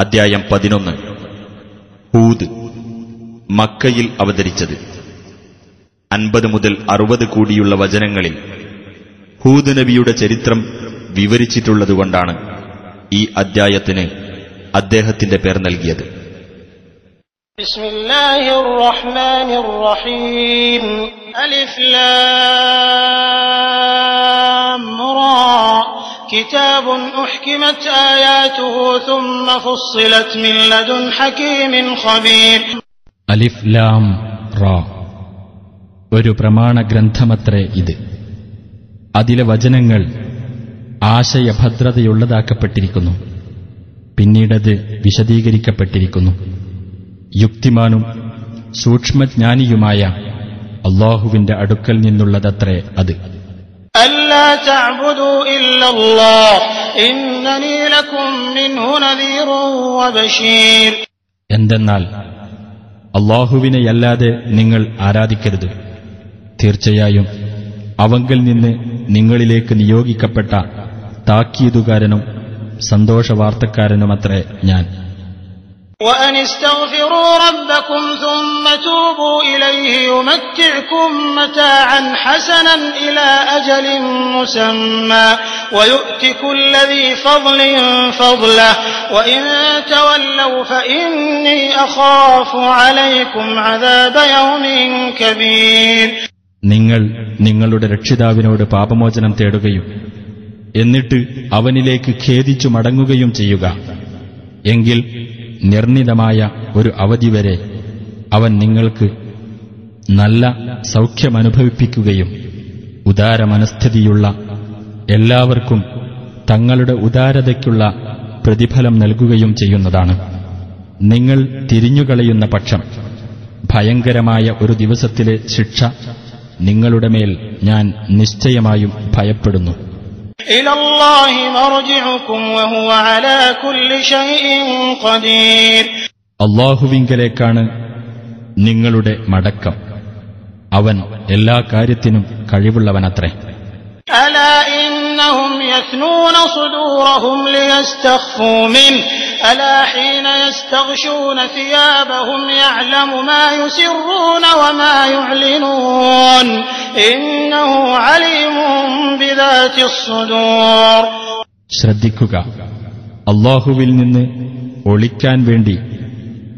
അദ്ധ്യായം പതിനൊന്ന്. ഹൂദ് മക്കയിൽ അവതരിച്ചത്. അൻപത് മുതൽ അറുപത് കൂടിയുള്ള വചനങ്ങളിൽ ഹൂദ് നബിയുടെ ചരിത്രം വിവരിച്ചിട്ടുള്ളതുകൊണ്ടാണ് ഈ അദ്ധ്യായത്തിന് അദ്ദേഹത്തിന്റെ പേർ നൽകിയത്. അലിഫ്ലാം الله الرحمن الرحيم ألف لام را كتاب أحكمت آياته ثم فصلت من لدن حكيم خبير അലിഫ് ലാം റാ ഒരു പ്രമാണ ഗ്രന്ഥമത്രേ ഇത് അതിലെ വചനങ്ങൾ ആശയഭദ്രതയുള്ളതാക്കപ്പെട്ടിരിക്കുന്നു പിന്നീടത് വിശദീകരിക്കപ്പെട്ടിരിക്കുന്നു യുക്തിമാനും സൂക്ഷ്മജ്ഞാനിയുമായ അള്ളാഹുവിന്റെ അടുക്കൽ നിന്നുള്ളതത്രേ അത് ألا تعبدوا إلا الله إنني لكم منه نذير وبشير എന്തെന്നാൽ അള്ളാഹുവിനെയല്ലാതെ നിങ്ങൾ ആരാധിക്കരുത് തീർച്ചയായും അവങ്കിൽ നിന്ന് നിങ്ങളിലേക്ക് നിയോഗിക്കപ്പെട്ട താക്കീതുകാരനും സന്തോഷവാർത്തക്കാരനുമത്രേ ഞാൻ وأن استغفروا ربكم ثم توبوا إليه يمتعكم متاعا حسنا إلى أجل مسمى ويؤت كل ذي فضل فضله وإن تولوا فإني أخاف عليكم عذاب يوم كبير നിങ്ങൾ നിങ്ങളുടെ രക്ഷിതാവിനോട് പാപമോചനം തേടുകയും എന്നിട്ട് അവനിലേക്ക് ഖേദിച്ചു മടങ്ങുകയും ചെയ്യുക എങ്കിൽ നിർണിതമായ ഒരു അവധി വരെ അവൻ നിങ്ങൾക്ക് നല്ല സൗഖ്യമനുഭവിപ്പിക്കുകയും ഉദാരമനസ്ഥിതിയുള്ള എല്ലാവർക്കും തങ്ങളുടെ ഉദാരതയ്ക്കുള്ള പ്രതിഫലം നൽകുകയും ചെയ്യുന്നതാണ്. നിങ്ങൾ തിരിഞ്ഞുകളയുന്ന പക്ഷം ഭയങ്കരമായ ഒരു ദിവസത്തിലെ ശിക്ഷ നിങ്ങളുടെ മേൽ ഞാൻ നിശ്ചയമായും ഭയപ്പെടുന്നു. إلى الله مرجعكم وهو على كل شيء قدير അള്ളാഹുവിങ്കലേക്കാണ് നിങ്ങളുടെ മടക്കം അവൻ എല്ലാ കാര്യത്തിനും കഴിവുള്ളവനത്രേ ألا إنهم يثنون صدورهم ليستخفوا منه ألا حين يستغشون ثيابهم يعلم ما يسرون وما يعلنون إنه عليم بذات الصدور ശ്രദ്ധിക്കുക അള്ളാഹുവിൽ നിന്ന് ഒളിക്കാൻ വേണ്ടി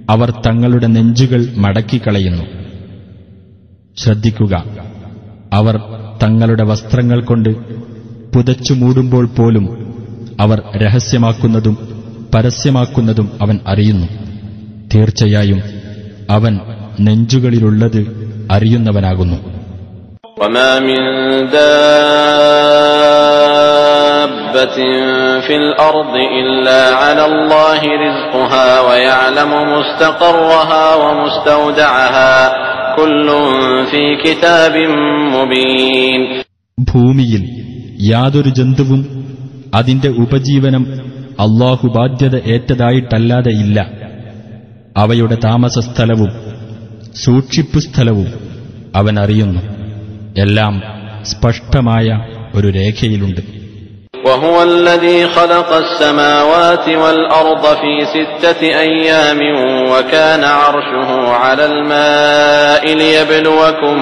അവർ തങ്ങളുടെ നെഞ്ചുകൾ മടക്കിക്കളയുന്നു ശ്രദ്ധിക്കുക അവർ തങ്ങളുടെ വസ്ത്രങ്ങൾ കൊണ്ട് പുതച്ചു മൂടുമ്പോൾ പോലും അവർ രഹസ്യമാക്കുന്നതും പരസ്യമാക്കുന്നതും അവൻ അറിയുന്നു. തീർച്ചയായും അവൻ നെഞ്ചുകളിലുള്ളത് അറിയുന്നവനാകുന്നു. ഭൂമിയിൽ യാതൊരു ജന്തുവും അതിന്റെ ഉപജീവനം അള്ളാഹു ബാധ്യത ഏറ്റതായിട്ടല്ലാതെ ഇല്ല അവയുടെ താമസസ്ഥലവും സൂക്ഷിപ്പു സ്ഥലവും അവൻ അറിയുന്നു എല്ലാം സ്പഷ്ടമായ ഒരു രേഖയിലുണ്ട് وهو الذي خلق السماوات والأرض في ستة أيام وكان عرشه على الماء ليبلوكم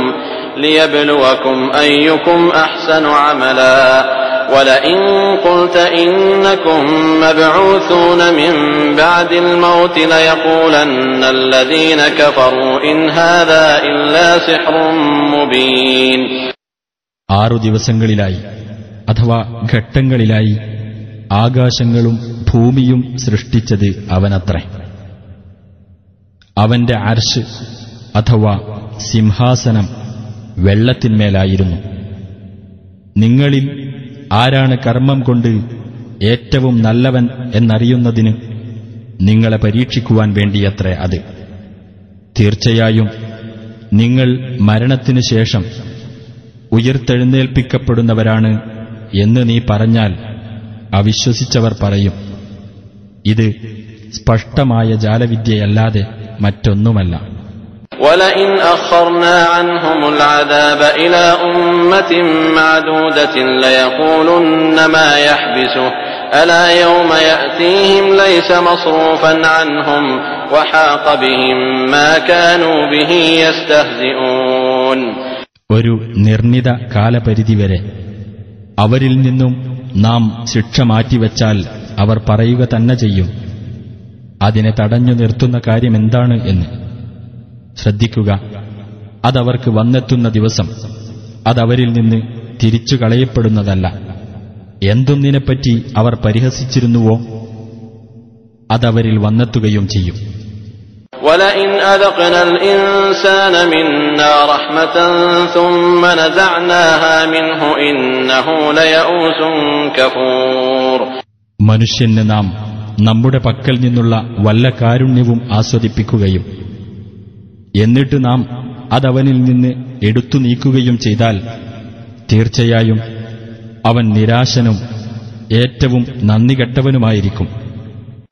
ليبلوكم أيكم أحسن عملا ولئن قلت إنكم مبعوثون من بعد الموت ليقولن الذين كفروا إن هذا إلا سحر مبين ആറു ദിവസങ്ങളിലായി അഥവാ ഘട്ടങ്ങളിലായി ആകാശങ്ങളും ഭൂമിയും സൃഷ്ടിച്ചത് അവനത്രേ അവന്റെ അർഷ് അഥവാ സിംഹാസനം വെള്ളത്തിന്മേലായിരുന്നു നിങ്ങളിൽ ആരാണ് കർമ്മം കൊണ്ട് ഏറ്റവും നല്ലവൻ എന്നറിയുന്നതിന് നിങ്ങളെ പരീക്ഷിക്കുവാൻ വേണ്ടിയത്ര അത്. തീർച്ചയായും നിങ്ങൾ മരണത്തിനു ശേഷം ഉയർത്തെഴുന്നേൽപ്പിക്കപ്പെടുന്നവരാണ് എന്ന് നീ പറഞ്ഞാൽ അവിശ്വസിച്ചവർ പറയും. ഇത് സ്പഷ്ടമായ ജാലവിദ്യയല്ലാതെ മറ്റൊന്നുമല്ല. ولئن أخرنا عنهم العذاب إلى أمة معدودة ليقولن ما يحبسه ألا يوم يأتيهم ليس مصروفا عنهم وحاق بهم ما كانوا به يستهزئون ഒരു നിർണിത കാലപരിധി വരെ അവരിൽ നിന്നും നാം ശിക്ഷ മാറ്റിവെച്ചാൽ അവർ പറയുക തന്നെ ചെയ്യും അതിനെ തടഞ്ഞു നിർത്തുന്ന കാര്യമെന്താണ് എന്ന് ശ്രദ്ധിക്കുക അതവർക്ക് വന്നെത്തുന്ന ദിവസം അതവരിൽ നിന്ന് തിരിച്ചു കളയപ്പെടുന്നതല്ല എന്തൊന്നിനെപ്പറ്റി അവർ പരിഹസിച്ചിരുന്നുവോ അതവരിൽ വന്നെത്തുകയും ചെയ്യും ولئن أذقنا الإنسان منا رحمة ثم نزعناها منه إنه ليئوس كفور മനുഷ്യന് നാം നമ്മുടെ പക്കൽ നിന്നുള്ള വല്ല കാരുണ്യവും ആസ്വദിപ്പിക്കുകയും എന്നിട്ട് നാം അതവനിൽ നിന്ന് എടുത്തു നീക്കുകയും ചെയ്താൽ തീർച്ചയായും അവൻ നിരാശനും ഏറ്റവും നന്ദികെട്ടവനുമായിരിക്കും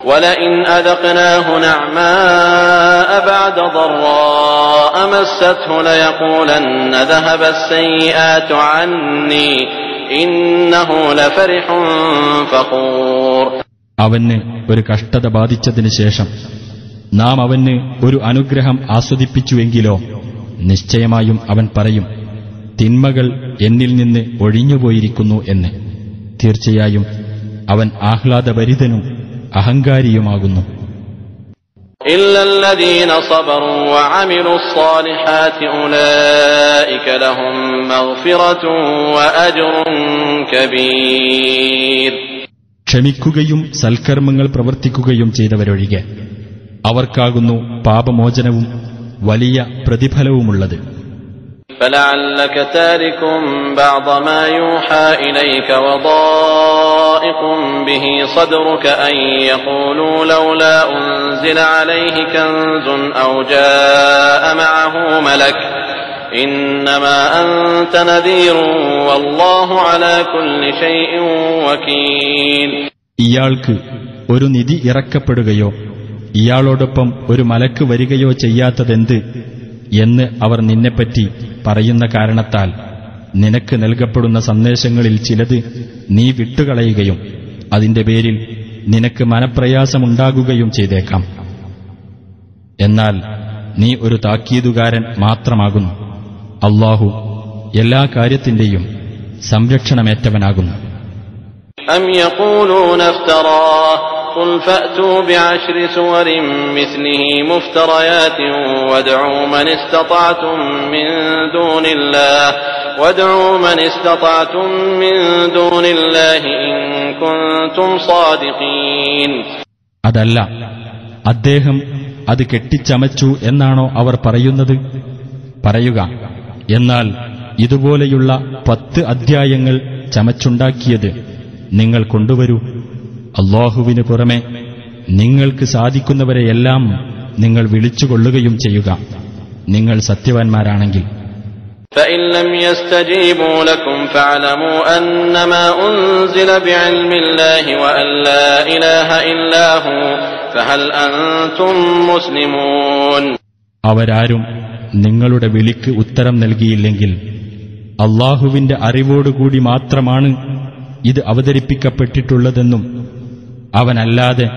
ولئن أذقناه نعماء بعد ضراء مسته ليقولن ذهب السيئات عني إنه لفرح فخور അവന് ഒരു കഷ്ടത ബാധിച്ചതിനു ശേഷം നാം അവന് ഒരു അനുഗ്രഹം ആസ്വദിപ്പിച്ചുവെങ്കിലോ നിശ്ചയമായും അവൻ പറയും തിന്മകൾ എന്നിൽ നിന്ന് ഒഴിഞ്ഞുപോയിരിക്കുന്നു എന്ന്. തീർച്ചയായും അവൻ ആഹ്ലാദഭരിതനും അഹങ്കാരിയുമാകുന്നു. ക്ഷമിക്കുകയും സൽക്കർമ്മങ്ങൾ പ്രവർത്തിക്കുകയും ചെയ്തവരൊഴികെ. അവർക്കാകുന്നു പാപമോചനവും വലിയ പ്രതിഫലവുമുള്ളത് فلعلك تارك بعض ما يوحى إليك وضائق به صدرك أن يقولوا لولا أنزل عليه كنز أو جاء معه ملك إنما أنت نذير والله على كل شيء وكيل ഇയാൾക്ക് ഒരു നിധി ഇറക്കപ്പെടുകയോ ഇയാളോടൊപ്പം ഒരു മലക്ക് വരികയോ ചെയ്യാത്തതെന്ത് എന്ന് അവർ നിന്നെപ്പറ്റി പറയുന്ന കാരണത്താൽ നിനക്ക് നൽകപ്പെടുന്ന സന്ദേശങ്ങളിൽ ചിലത് നീ വിട്ടുകളയുകയും അതിന്റെ പേരിൽ നിനക്ക് മനപ്രയാസമുണ്ടാകുകയും ചെയ്തേക്കാം എന്നാൽ നീ ഒരു താക്കീതുകാരൻ മാത്രമാകുന്നു അള്ളാഹു എല്ലാ കാര്യത്തിന്റെയും സംരക്ഷണമേറ്റവനാകുന്നു أم يقولون افتراه قل فأتوا بعشر سور مثله مفتريات وادعوا من استطعتم من دون الله وادعوا من استطعتم من دون الله إن كنتم صادقين അതല്ല അദ്ദേഹം അത് കെട്ടിച്ചമച്ചു എന്നാണോ അവർ പറയുന്നത് പറയുക എന്നാൽ ഇതുപോലെയുള്ള പത്ത് അധ്യായങ്ങൾ ചമച്ചുണ്ടാക്കിയത് നിങ്ങൾ കൊണ്ടുവരൂ അള്ളാഹുവിന് പുറമെ നിങ്ങൾക്ക് സാധിക്കുന്നവരെയെല്ലാം നിങ്ങൾ വിളിച്ചുകൊള്ളുകയും ചെയ്യുക നിങ്ങൾ സത്യവാൻമാരാണെങ്കിൽ فإن لم يستجيبوا لكم فاعلموا أنما أنزل بعلم الله وأن لا إله إلا هو فهل أنتم مسلمون അവരാരും നിങ്ങളുടെ വിളിക്ക് ഉത്തരം നൽകിയില്ലെങ്കിൽ അള്ളാഹുവിന്റെ അറിവോടുകൂടി മാത്രമാണ് ഇത് അവതരിപ്പിക്കപ്പെട്ടിട്ടുള്ളതെന്നും അവനല്ലാതെ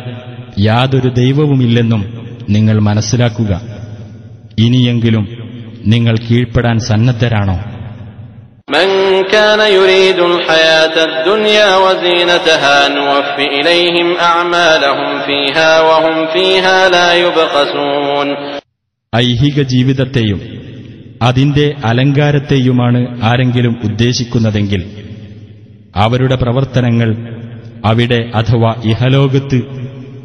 യാതൊരു ദൈവവുമില്ലെന്നും നിങ്ങൾ മനസ്സിലാക്കുക ഇനിയെങ്കിലും നിങ്ങൾ കീഴ്പ്പെടാൻ സന്നദ്ധരാണോ من كان يريد الحياة الدنيا وزينتها نوف إليهم أعمالهم فيها وهم فيها لا يبخسون ഐഹിക ജീവിതത്തെയും അതിന്റെ അലങ്കാരത്തെയുമാണ് ആരെങ്കിലും ഉദ്ദേശിക്കുന്നതെങ്കിൽ അവരുടെ പ്രവർത്തനങ്ങൾ അവിടെ അഥവാ ഇഹലോകത്ത്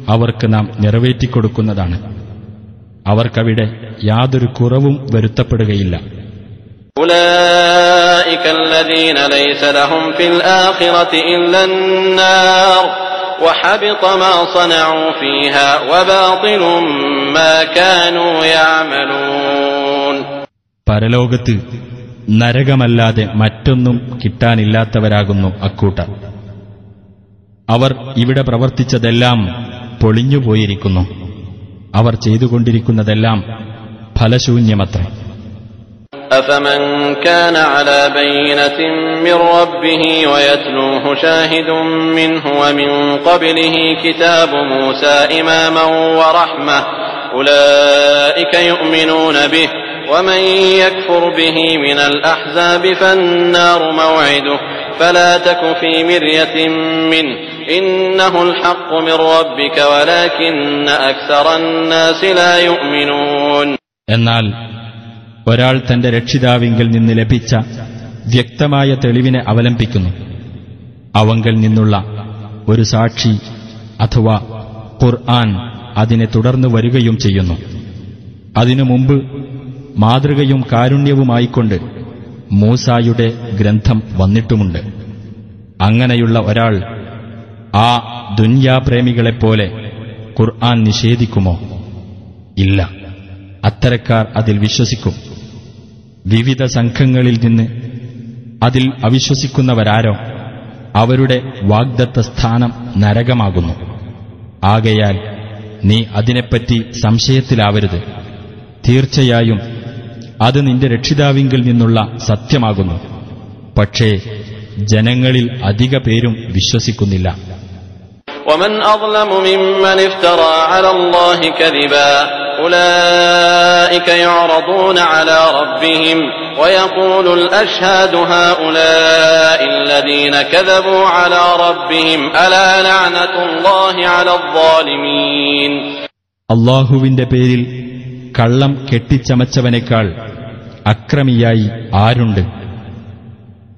അവർക്ക് നാം നിറവേറ്റിക്കൊടുക്കുന്നതാണ്. അവർക്കവിടെ യാതൊരു കുറവും വരുത്തപ്പെടുകയില്ല. പരലോകത്ത് നരകമല്ലാതെ മറ്റൊന്നും കിട്ടാനില്ലാത്തവരാകുന്നു അക്കൂട്ടർ. അവർ ഇവിടെ പ്രവർത്തിച്ചതെല്ലാം പൊളിഞ്ഞുപോയിരിക്കുന്നു അവർ ചെയ്തുകൊണ്ടിരിക്കുന്നതെല്ലാം ഫലശൂന്യമത്രേ أفمن كان على بينة من ربه ويتلوه شاهد منه ومن قبله كتاب موسى إماما ورحمة أولئك يؤمنون به ومن يكفر به من الأحزاب فالنار موعده فلا تك في مرية منه എന്നാൽ ഒരാൾ തന്റെ രക്ഷിതാവിങ്കിൽ നിന്ന് ലഭിച്ച വ്യക്തമായ തെളിവിനെ അവലംബിക്കുന്നു. അവങ്കിൽ നിന്നുള്ള ഒരു സാക്ഷി അഥവാ ഖുർആൻ അതിനെ തുടർന്നു വരികയും ചെയ്യുന്നു. അതിനു മുമ്പ് മാതൃകയും കാരുണ്യവുമായിക്കൊണ്ട് മൂസായുടെ ഗ്രന്ഥം വന്നിട്ടുമുണ്ട്. അങ്ങനെയുള്ള ഒരാൾ ആ ദുന്യാപ്രേമികളെപ്പോലെ ഖുർആൻ നിഷേധിക്കുമോ? ഇല്ല. അത്തരക്കാർ അതിൽ വിശ്വസിക്കും. വിവിധ സംഘങ്ങളിൽ നിന്ന് അതിൽ അവിശ്വസിക്കുന്നവരാരോ അവരുടെ വാഗ്ദത്ത സ്ഥാനം നരകമാകുന്നു. ആകയാൽ നീ അതിനെപ്പറ്റി സംശയത്തിലാവരുത്. തീർച്ചയായും അത് നിന്റെ രക്ഷിതാവിങ്കിൽ നിന്നുള്ള സത്യമാകുന്നു. പക്ഷേ ജനങ്ങളിൽ അധിക പേരും വിശ്വസിക്കുന്നില്ല. ومن أظلم ممن افترى على الله كذبا أولئك يعرضون على ربهم ويقول الأشهاد هؤلاء الذين كذبوا على ربهم ألا لعنة الله على الظالمين അള്ളാഹുവിന്റെ പേരിൽ കള്ളം കെട്ടിച്ചമച്ചവനേക്കാൾ അക്രമിയായി ആരുണ്ട്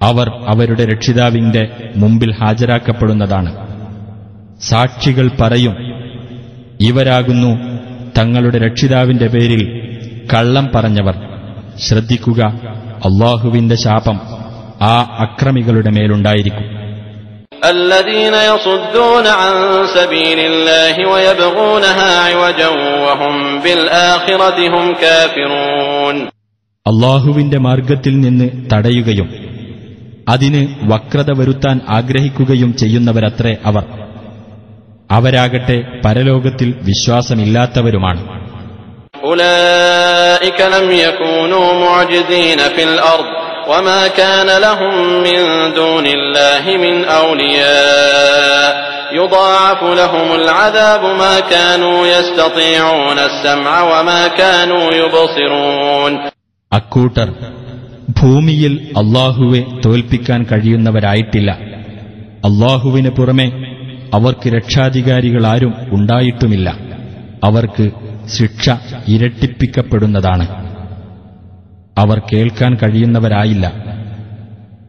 അവർ അവരുടെ രക്ഷിതാവിന്റെ മുമ്പിൽ ഹാജരാക്കപ്പെടുന്നതാണ് സാക്ഷികൾ പറയും ഇവരാകുന്നു തങ്ങളുടെ രക്ഷിതാവിന്റെ പേരിൽ കള്ളം പറഞ്ഞവർ ശ്രദ്ധിക്കുക അള്ളാഹുവിന്റെ ശാപം ആ അക്രമികളുടെ മേലുണ്ടായിരിക്കും الذين يصدون عن سبيل الله ويبغونها عوجا وهم بالآخرة هم كافرون അള്ളാഹുവിന്റെ മാർഗത്തിൽ നിന്ന് തടയുകയും അതിന് വക്രത വരുത്താൻ ആഗ്രഹിക്കുകയും ചെയ്യുന്നവരത്രേ അവർ അവരാകട്ടെ പരലോകത്തിൽ വിശ്വാസമില്ലാത്തവരുമാണ് أولئك لم يكونوا معجزين في الأرض وما كان لهم من دون الله من أولياء يضاعف لهم العذاب ما كانوا يستطيعون السمع وما كانوا يبصرون അക്കൂട്ടർ ഭൂമിയിൽ അള്ളാഹുവെ തോൽപ്പിക്കാൻ കഴിയുന്നവരായിട്ടില്ല അള്ളാഹുവിന് പുറമെ അവർക്ക് രക്ഷാധികാരികളാരും ഉണ്ടായിട്ടുമില്ല. അവർക്ക് ശിക്ഷ ഇരട്ടിപ്പിക്കപ്പെടുന്നതാണ്. അവർ കേൾക്കാൻ കഴിയുന്നവരായില്ല.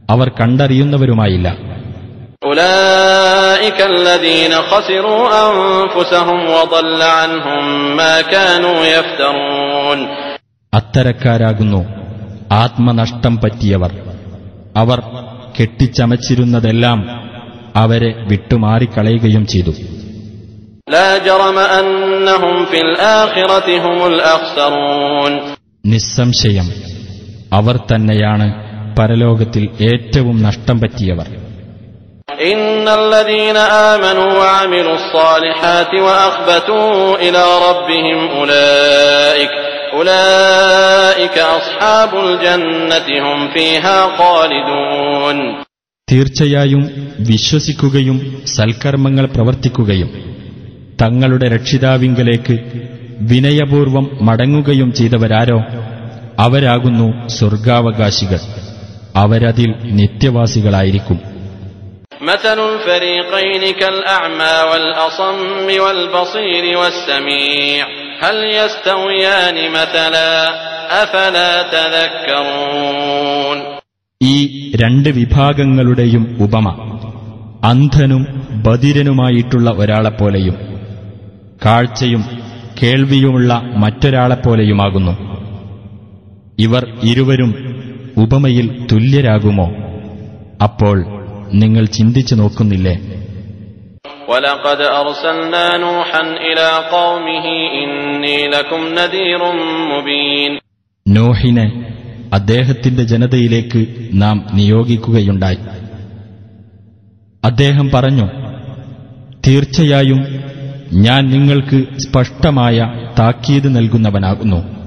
അവർ കണ്ടറിയുന്നവരുമായില്ല. അത്തരക്കാരാകുന്നു ആത്മനഷ്ടം പറ്റിയവർ. അവർ കെട്ടിച്ചമച്ചിരുന്നതെല്ലാം അവരെ വിട്ടുമാറിക്കളയുകയും ചെയ്തു. നിസ്സംശയം അവർ തന്നെയാണ് പരലോകത്തിൽ ഏറ്റവും നഷ്ടം പറ്റിയവർ. إن الذين آمنوا وعملوا الصالحات وأخبتوا إلى ربهم أولئك أولئك أصحاب الجنة هم فيها خالدون തീർച്ചയായും വിശ്വസിക്കുകയും സൽക്കർമ്മങ്ങൾ പ്രവർത്തിക്കുകയും തങ്ങളുടെ രക്ഷിതാവിങ്കലേക്ക് വിനയപൂർവം മടങ്ങുകയും ചെയ്തവരാരോ അവരാകുന്നു സ്വർഗാവകാശികൾ അവരതിൽ നിത്യവാസികളായിരിക്കും مثل الفريقين كالأعمى والأصم والبصير والسميع هل يستويان مثلا أفلا تذكرون ഈ രണ്ട് വിഭാഗങ്ങളുടെയും ഉപമ അന്ധനും ബധിരനുമായിട്ടുള്ള ഒരാളെപ്പോലെയും കാഴ്ചയും കേൾവിയുമുള്ള മറ്റൊരാളെപ്പോലെയുമാകുന്നു ഇവർ ഇരുവരും ഉപമയിൽ തുല്യരാകുമോ അപ്പോൾ നിങ്ങൾ ചിന്തിച്ചു നോക്കുന്നില്ലേ ولقد أرسلنا نوحا إلى قومه إني لكم نذير مبين നോഹിനെ അദ്ദേഹത്തിന്റെ ജനതയിലേക്ക് നാം നിയോഗിക്കുകയുണ്ടായി. അദ്ദേഹം പറഞ്ഞു തീർച്ചയായും ഞാൻ നിങ്ങൾക്ക് സ്പഷ്ടമായ താക്കീത് നൽകുന്നവനാകുന്നു.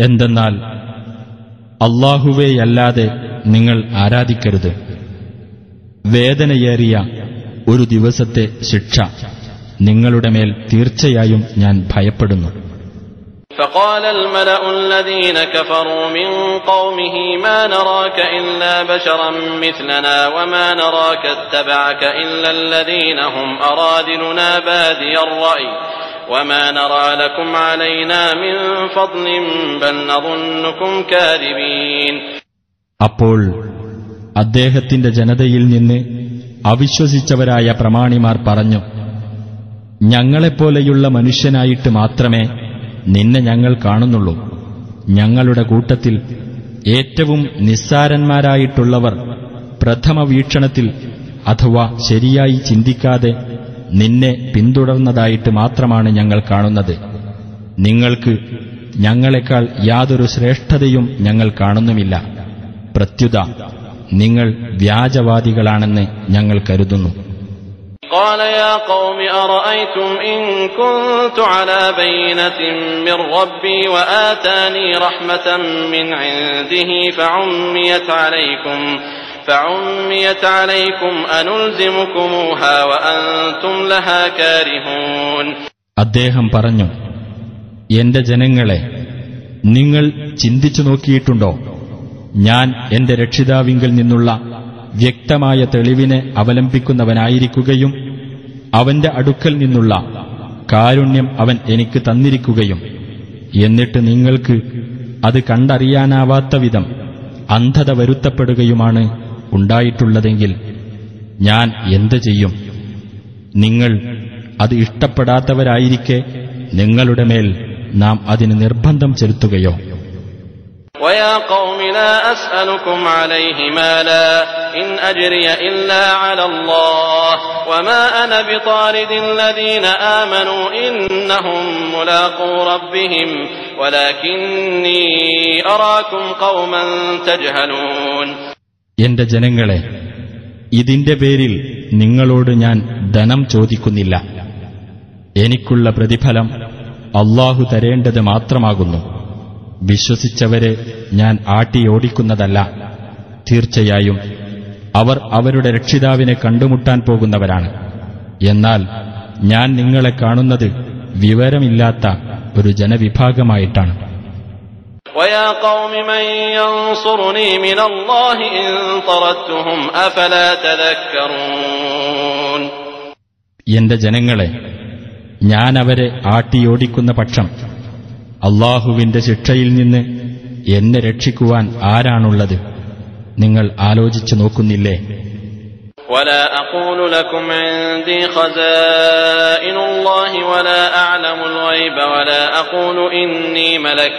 എന്തെന്നാൽ അല്ലാഹുവേയല്ലാതെ നിങ്ങൾ ആരാധിക്കരുത്. വേദനയേറിയ ഒരു ദിവസത്തെ ശിക്ഷ നിങ്ങളുടെ മേൽ തീർച്ചയായും ഞാൻ ഭയപ്പെടുന്നു فقال الملأ الذين كفروا من قومه ما نراك إلا بشرا مثلنا وما نراك اتبعك إلا الذين هم أرادلنا بادي الرأي وما نرى لكم علينا من فضل بل نظنكم كاذبين അപ്പോൾ അദ്ദേഹത്തിന്റെ ജനതയിൽ നിന്ന് അവിശ്വസിച്ചവരായ പ്രമാണിമാർ പറഞ്ഞു ഞങ്ങളെപ്പോലെയുള്ള മനുഷ്യനായിട്ട് മാത്രമേ നിന്നെ ഞങ്ങൾ കാണുന്നുള്ളൂ. ഞങ്ങളുടെ കൂട്ടത്തിൽ ഏറ്റവും നിസ്സാരന്മാരായിട്ടുള്ളവർ പ്രഥമ വീക്ഷണത്തിൽ അഥവാ ശരിയായി ചിന്തിക്കാതെ നിന്നെ പിന്തുടർന്നതായിട്ട് മാത്രമാണ് ഞങ്ങൾ കാണുന്നത്. നിങ്ങൾക്ക് ഞങ്ങളെക്കാൾ യാതൊരു ശ്രേഷ്ഠതയും ഞങ്ങൾ കാണുന്നുമില്ല. പ്രത്യുത നിങ്ങൾ വ്യാജവാദികളാണെന്ന് ഞങ്ങൾ കരുതുന്നു قال يا قوم أرأيتم إن كنت على بينة من ربي وآتاني رحمة من عنده فعميت عليكم فعميت عليكم أنلزمكموها وأنتم لها كارهون അദ്ദേഹം പറഞ്ഞു എന്റെ ജനങ്ങളെ നിങ്ങൾ ചിന്തിച്ചു നോക്കിയിട്ടുണ്ടോ ഞാൻ എന്റെ രക്ഷിതാവിങ്കിൽ നിന്നുള്ള വ്യക്തമായ തെളിവിനെ അവലംബിക്കുന്നവനായിരിക്കുകയും അവന്റെ അടുക്കൽ നിന്നുള്ള കാരുണ്യം അവൻ എനിക്ക് തന്നിരിക്കുകയും. എന്നിട്ട് നിങ്ങൾക്ക് അത് കണ്ടറിയാനാവാത്ത വിധം അന്ധത വരുത്തപ്പെടുകയുമാണ് ഉണ്ടായിട്ടുള്ളതെങ്കിൽ ഞാൻ എന്ത് ചെയ്യും? നിങ്ങൾ അത് ഇഷ്ടപ്പെടാത്തവരായിരിക്കെ നിങ്ങളുടെ മേൽ നാം അതിന് നിർബന്ധം ചെലുത്തുകയോ? ويا قوم لا أسألكم عليه مالا إن أجري إلا على الله وما أنا بطارد الذين آمنوا إنهم ملاقو ربهم ولكني أراكم قوما تجهلون എന്റെ ജനങ്ങളെ ഇതിന്റെ പേരിൽ നിങ്ങളോട് ഞാൻ ധനം ചോദിക്കുന്നില്ല എനിക്കുള്ള പ്രതിഫലം അള്ളാഹു തരേണ്ടത് മാത്രമാകുന്നു വിശ്വസിച്ചവരെ ഞാൻ ആട്ടിയോടിക്കുന്നതല്ല. തീർച്ചയായും അവർ അവരുടെ രക്ഷിതാവിനെ കണ്ടുമുട്ടാൻ പോകുന്നവരാണ്. എന്നാൽ ഞാൻ നിങ്ങളെ കാണുന്നത് വിവരമില്ലാത്ത ഒരു ജനവിഭാഗമായിട്ടാണ്. എന്റെ ജനങ്ങളെ ഞാൻ അവരെ ആട്ടിയോടിക്കുന്ന പക്ഷം അള്ളാഹുവിന്റെ ശിക്ഷയിൽ നിന്ന് എന്നെ രക്ഷിക്കുവാൻ ആരാണുള്ളത് നിങ്ങൾ ആലോചിച്ചു നോക്കുന്നില്ലേ ولا أقول لكم عندي خزائن الله ولا أعلم الغيب ولا أقول إني ملك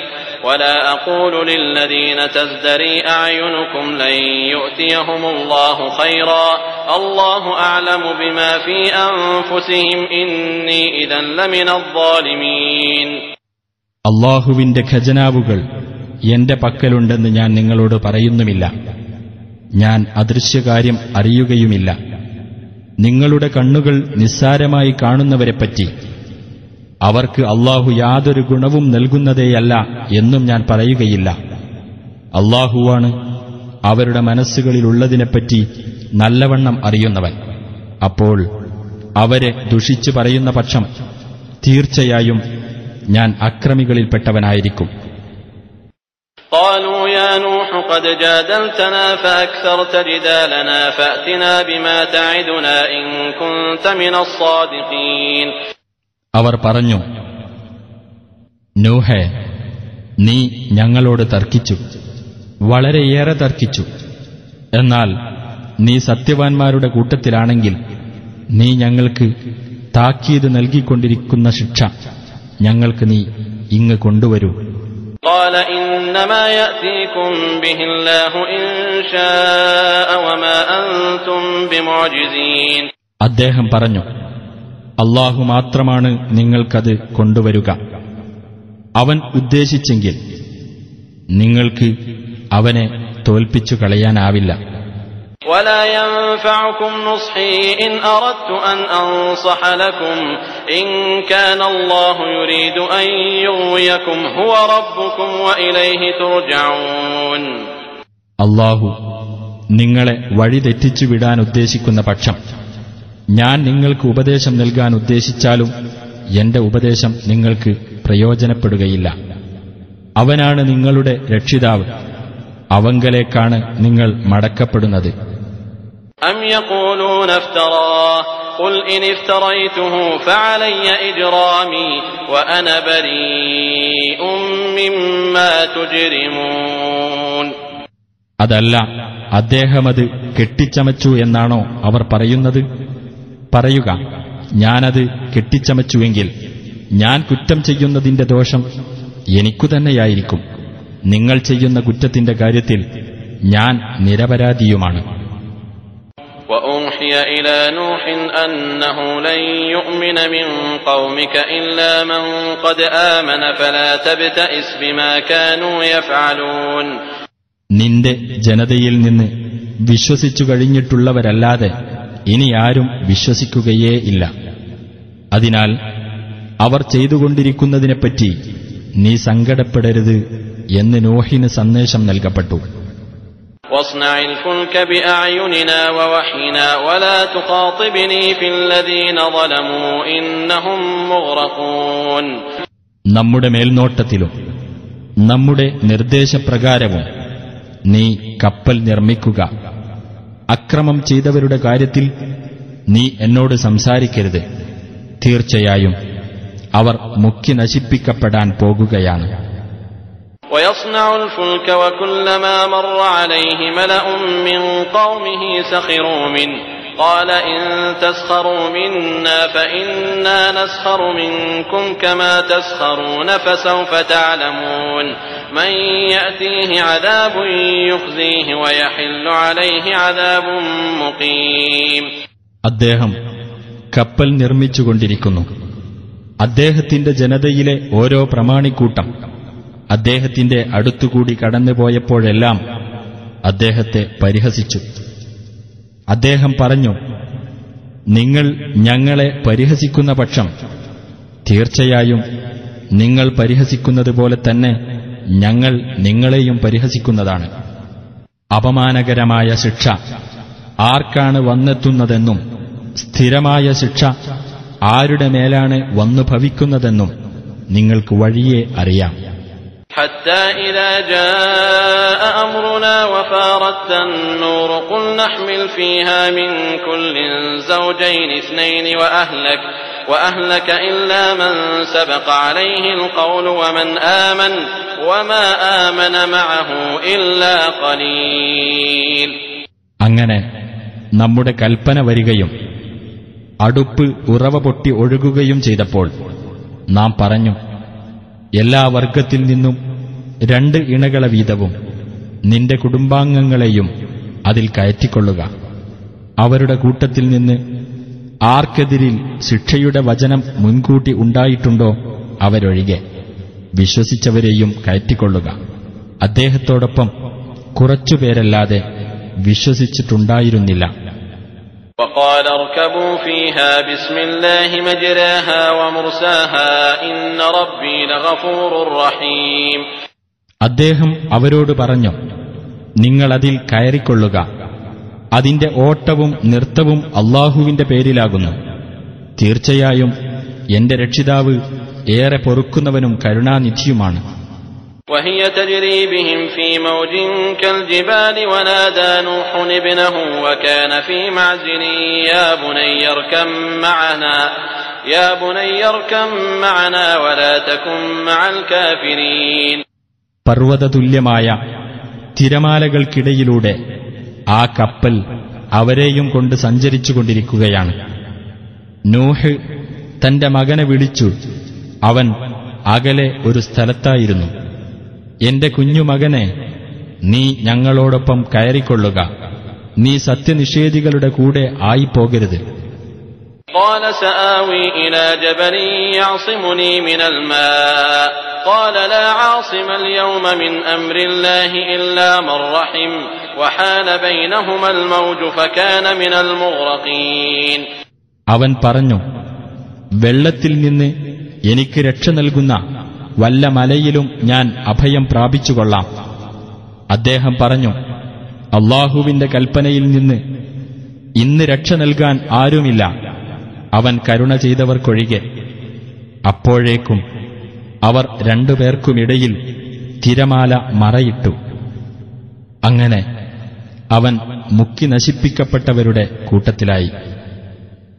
ولا أقول للذين تزدري أعينكم لن يؤتيهم الله خيرا الله أعلم بما في أنفسهم إني إذا لمن الظالمين അള്ളാഹുവിന്റെ ഖജനാവുകൾ എന്റെ പക്കലുണ്ടെന്ന് ഞാൻ നിങ്ങളോട് പറയുന്നുമില്ല. ഞാൻ അദൃശ്യകാര്യം അറിയുകയുമില്ല. നിങ്ങളുടെ കണ്ണുകൾ നിസ്സാരമായി കാണുന്നവരെപ്പറ്റി അവർക്ക് അള്ളാഹു യാതൊരു ഗുണവും നൽകുന്നതേയല്ല എന്നും ഞാൻ പറയുകയില്ല. അള്ളാഹുവാണ് അവരുടെ മനസ്സുകളിലുള്ളതിനെപ്പറ്റി നല്ലവണ്ണം അറിയുന്നവൻ. അപ്പോൾ അവരെ ദുഷിച്ചു പറയുന്ന പക്ഷം തീർച്ചയായും ഞാൻ അക്രമികളിൽപ്പെട്ടവനായിരിക്കും قالوا يا نوح قد جادلتنا فأكثرت جدالنا فأتنا بما تعدنا إن كنت من الصادقين അവർ പറഞ്ഞു നൂഹെ നീ ഞങ്ങളോട് തർക്കിച്ചു വളരെയേറെ തർക്കിച്ചു എന്നാൽ നീ സത്യവാൻമാരുടെ കൂട്ടത്തിലാണെങ്കിൽ നീ ഞങ്ങൾക്ക് താക്കീത് നൽകിക്കൊണ്ടിരിക്കുന്ന ശിക്ഷ ഞങ്ങൾക്ക് നീ ഇങ്ങ് കൊണ്ടുവരൂ. അദ്ദേഹം പറഞ്ഞു അള്ളാഹു മാത്രമാണ് നിങ്ങൾക്കത് കൊണ്ടുവരുക. അവൻ ഉദ്ദേശിച്ചെങ്കിൽ നിങ്ങൾക്ക് അവനെ തോൽപ്പിച്ചു കളയാനാവില്ല. ولا ينفعكم نصحي إن أردت أن أنصح لكم إن كان الله يريد أن يغويكم هو ربكم وإليه ترجعون അള്ളാഹു നിങ്ങളെ വഴിതെറ്റിച്ചു വിടാൻ ഉദ്ദേശിക്കുന്ന പക്ഷം ഞാൻ നിങ്ങൾക്ക് ഉപദേശം നൽകാൻ ഉദ്ദേശിച്ചാലും എന്റെ ഉപദേശം നിങ്ങൾക്ക് പ്രയോജനപ്പെടുകയില്ല അവനാണ് നിങ്ങളുടെ രക്ഷിതാവ് അവങ്കലേക്കാണ് നിങ്ങൾ മടക്കപ്പെടുന്നത് أم يقولون افتراه قل إن افتريته فعلي إجرامي وأنا بريء مما تجرمون അതല്ല അദ്ദേഹമത് കെട്ടിച്ചമച്ചു എന്നാണോ അവർ പറയുന്നത് പറയുക ഞാനത് കെട്ടിച്ചമച്ചുവെങ്കിൽ ഞാൻ കുറ്റം ചെയ്യുന്നതിന്റെ ദോഷം എനിക്കു തന്നെയായിരിക്കും നിങ്ങൾ ചെയ്യുന്ന കുറ്റത്തിന്റെ കാര്യത്തിൽ ഞാൻ നിരപരാധിയുമാണ് وأوحي إلى نوح أنه لن يؤمن من قومك إلا من قد آمن فلا تبتئس بما كانوا يفعلون നിന്റെ ജനതയിൽ നിന്ന് വിശ്വസിച്ചു കഴിഞ്ഞിട്ടുള്ളവരല്ലാതെ ഇനി ആരും വിശ്വസിക്കുകയേ ഇല്ല അതിനാൽ അവർ ചെയ്തുകൊണ്ടിരിക്കുന്നതിനെപ്പറ്റി നീ സങ്കടപ്പെടരുത് എന്ന് നോഹിന് സന്ദേശം നൽകപ്പെട്ടു واصنع الفلك بأعيننا ووحينا ولا تخاطبني في الذين ظلموا إنهم مغرقون നമ്മുടെ മേൽനോട്ടത്തിലും നമ്മുടെ നിർദ്ദേശപ്രകാരവും നീ കപ്പൽ നിർമ്മിക്കുക അക്രമം ചെയ്തവരുടെ കാര്യത്തിൽ നീ എന്നോട് സംസാരിക്കരുത് തീർച്ചയായും അവർ മുക്കി നശിപ്പിക്കപ്പെടാൻ പോകുകയാണ് ويصنع الفلك وكلما مر عليه ملأ من قومه سخروا منه قال إن تسخروا منا فإنا نسخر منكم كما تسخرون فسوف تعلمون من يأتيه عذاب يخزيه ويحل عليه عذاب مقيم അദ്ദേഹം കപ്പൽ നിർമ്മിച്ചുകൊണ്ടിരിക്കുന്നു അദ്ദേഹത്തിന്റെ ജനതയിലെ ഓരോ പ്രമാണിക്കൂട്ടം അദ്ദേഹത്തിന്റെ അടുത്തുകൂടി കടന്നുപോയപ്പോഴെല്ലാം അദ്ദേഹത്തെ പരിഹസിച്ചു. അദ്ദേഹം പറഞ്ഞു നിങ്ങൾ ഞങ്ങളെ പരിഹസിക്കുന്ന പക്ഷം തീർച്ചയായും നിങ്ങൾ പരിഹസിക്കുന്നത് പോലെ തന്നെ ഞങ്ങൾ നിങ്ങളെയും പരിഹസിക്കുന്നതാണ്. അപമാനകരമായ ശിക്ഷ ആർക്കാണ് വന്നെത്തുന്നതെന്നും സ്ഥിരമായ ശിക്ഷ ആരുടെ മേലാണ് വന്നു ഭവിക്കുന്നതെന്നും നിങ്ങൾക്ക് വഴിയേ അറിയാം. حتى إذا جاء أمرنا وفارت النور قل نحمل فيها من كل زوجين اثنين وأهلك وأهلك إلا من سبق عليه القول ومن آمن وما آمن معه إلا قليل അങ്ങനെ നമ്മുടെ കൽപ്പന വരികയും അടുപ്പ് ഉറവ പൊട്ടി ഒഴുകുകയും ചെയ്തപ്പോൾ നാം പറഞ്ഞു എല്ലാ വർഗത്തിൽ നിന്നും രണ്ട് ഇണകളെ വീതവും നിന്റെ കുടുംബാംഗങ്ങളെയും അതിൽ കയറ്റിക്കൊള്ളുക അവരുടെ കൂട്ടത്തിൽ നിന്ന് ആർക്കെതിരിൽ ശിക്ഷയുടെ വചനം മുൻകൂട്ടി ഉണ്ടായിട്ടുണ്ടോ അവരൊഴികെ വിശ്വസിച്ചവരെയും കയറ്റിക്കൊള്ളുക അദ്ദേഹത്തോടൊപ്പം കുറച്ചുപേരല്ലാതെ വിശ്വസിച്ചിട്ടുണ്ടായിരുന്നില്ല وقال اركبوا فيها بسم الله مجراها ومرساها إن ربي لغفور رحيم അദ്ദേഹം അവരോട് പറഞ്ഞു നിങ്ങളതിൽ കയറിക്കൊള്ളുക അതിന്റെ ഓട്ടവും നൃത്തവും അള്ളാഹുവിന്റെ പേരിലാകുന്നു തീർച്ചയായും എന്റെ രക്ഷിതാവ് ഏറെ പൊറുക്കുന്നവനും കരുണാനിധിയുമാണ് وهي تجري بهم في موج كالجبال ونادى نوح ابنه وكان في معزل يا بني اركم معنا يا بني اركم معنا ولا تكن مع الكافرين പർവതതുല്യമായ തിരമാലകൾക്കിടയിലൂടെ ആ കപ്പൽ അവരെയും കൊണ്ട് സഞ്ചരിച്ചുകൊണ്ടിരിക്കുകയാണ്. നൂഹ് തന്റെ മകനെ വിളിച്ചു. അവൻ അകലെ ഒരു സ്ഥലത്തായിരുന്നു. എന്റെ കുഞ്ഞുമകനെ നീ ഞങ്ങളോടൊപ്പം കയറിക്കൊള്ളുക. നീ സത്യനിഷേധികളുടെ കൂടെ ആയിപ്പോകരുത്. قال سآوي إلى جبل يعصمني من الماء قال لا عاصم اليوم من أمر الله إلا من رحم وحال بينهما الموج فكان من المغرقين അവൻ പറഞ്ഞു വെള്ളത്തിൽ നിന്ന് എനിക്ക് രക്ഷ നൽകുന്ന വല്ല മലയിലും ഞാൻ അഭയം പ്രാപിച്ചുകൊള്ളാം അദ്ദേഹം പറഞ്ഞു അള്ളാഹുവിന്റെ കൽപ്പനയിൽ നിന്ന് ഇന്ന് രക്ഷ നൽകാൻ ആരുമില്ല അവൻ കരുണ ചെയ്തവർക്കൊഴികെ അപ്പോഴേക്കും അവർ രണ്ടുപേർക്കുമിടയിൽ തിരമാല മറയിട്ടു അങ്ങനെ അവൻ മുക്കി നശിപ്പിക്കപ്പെട്ടവരുടെ കൂട്ടത്തിലായി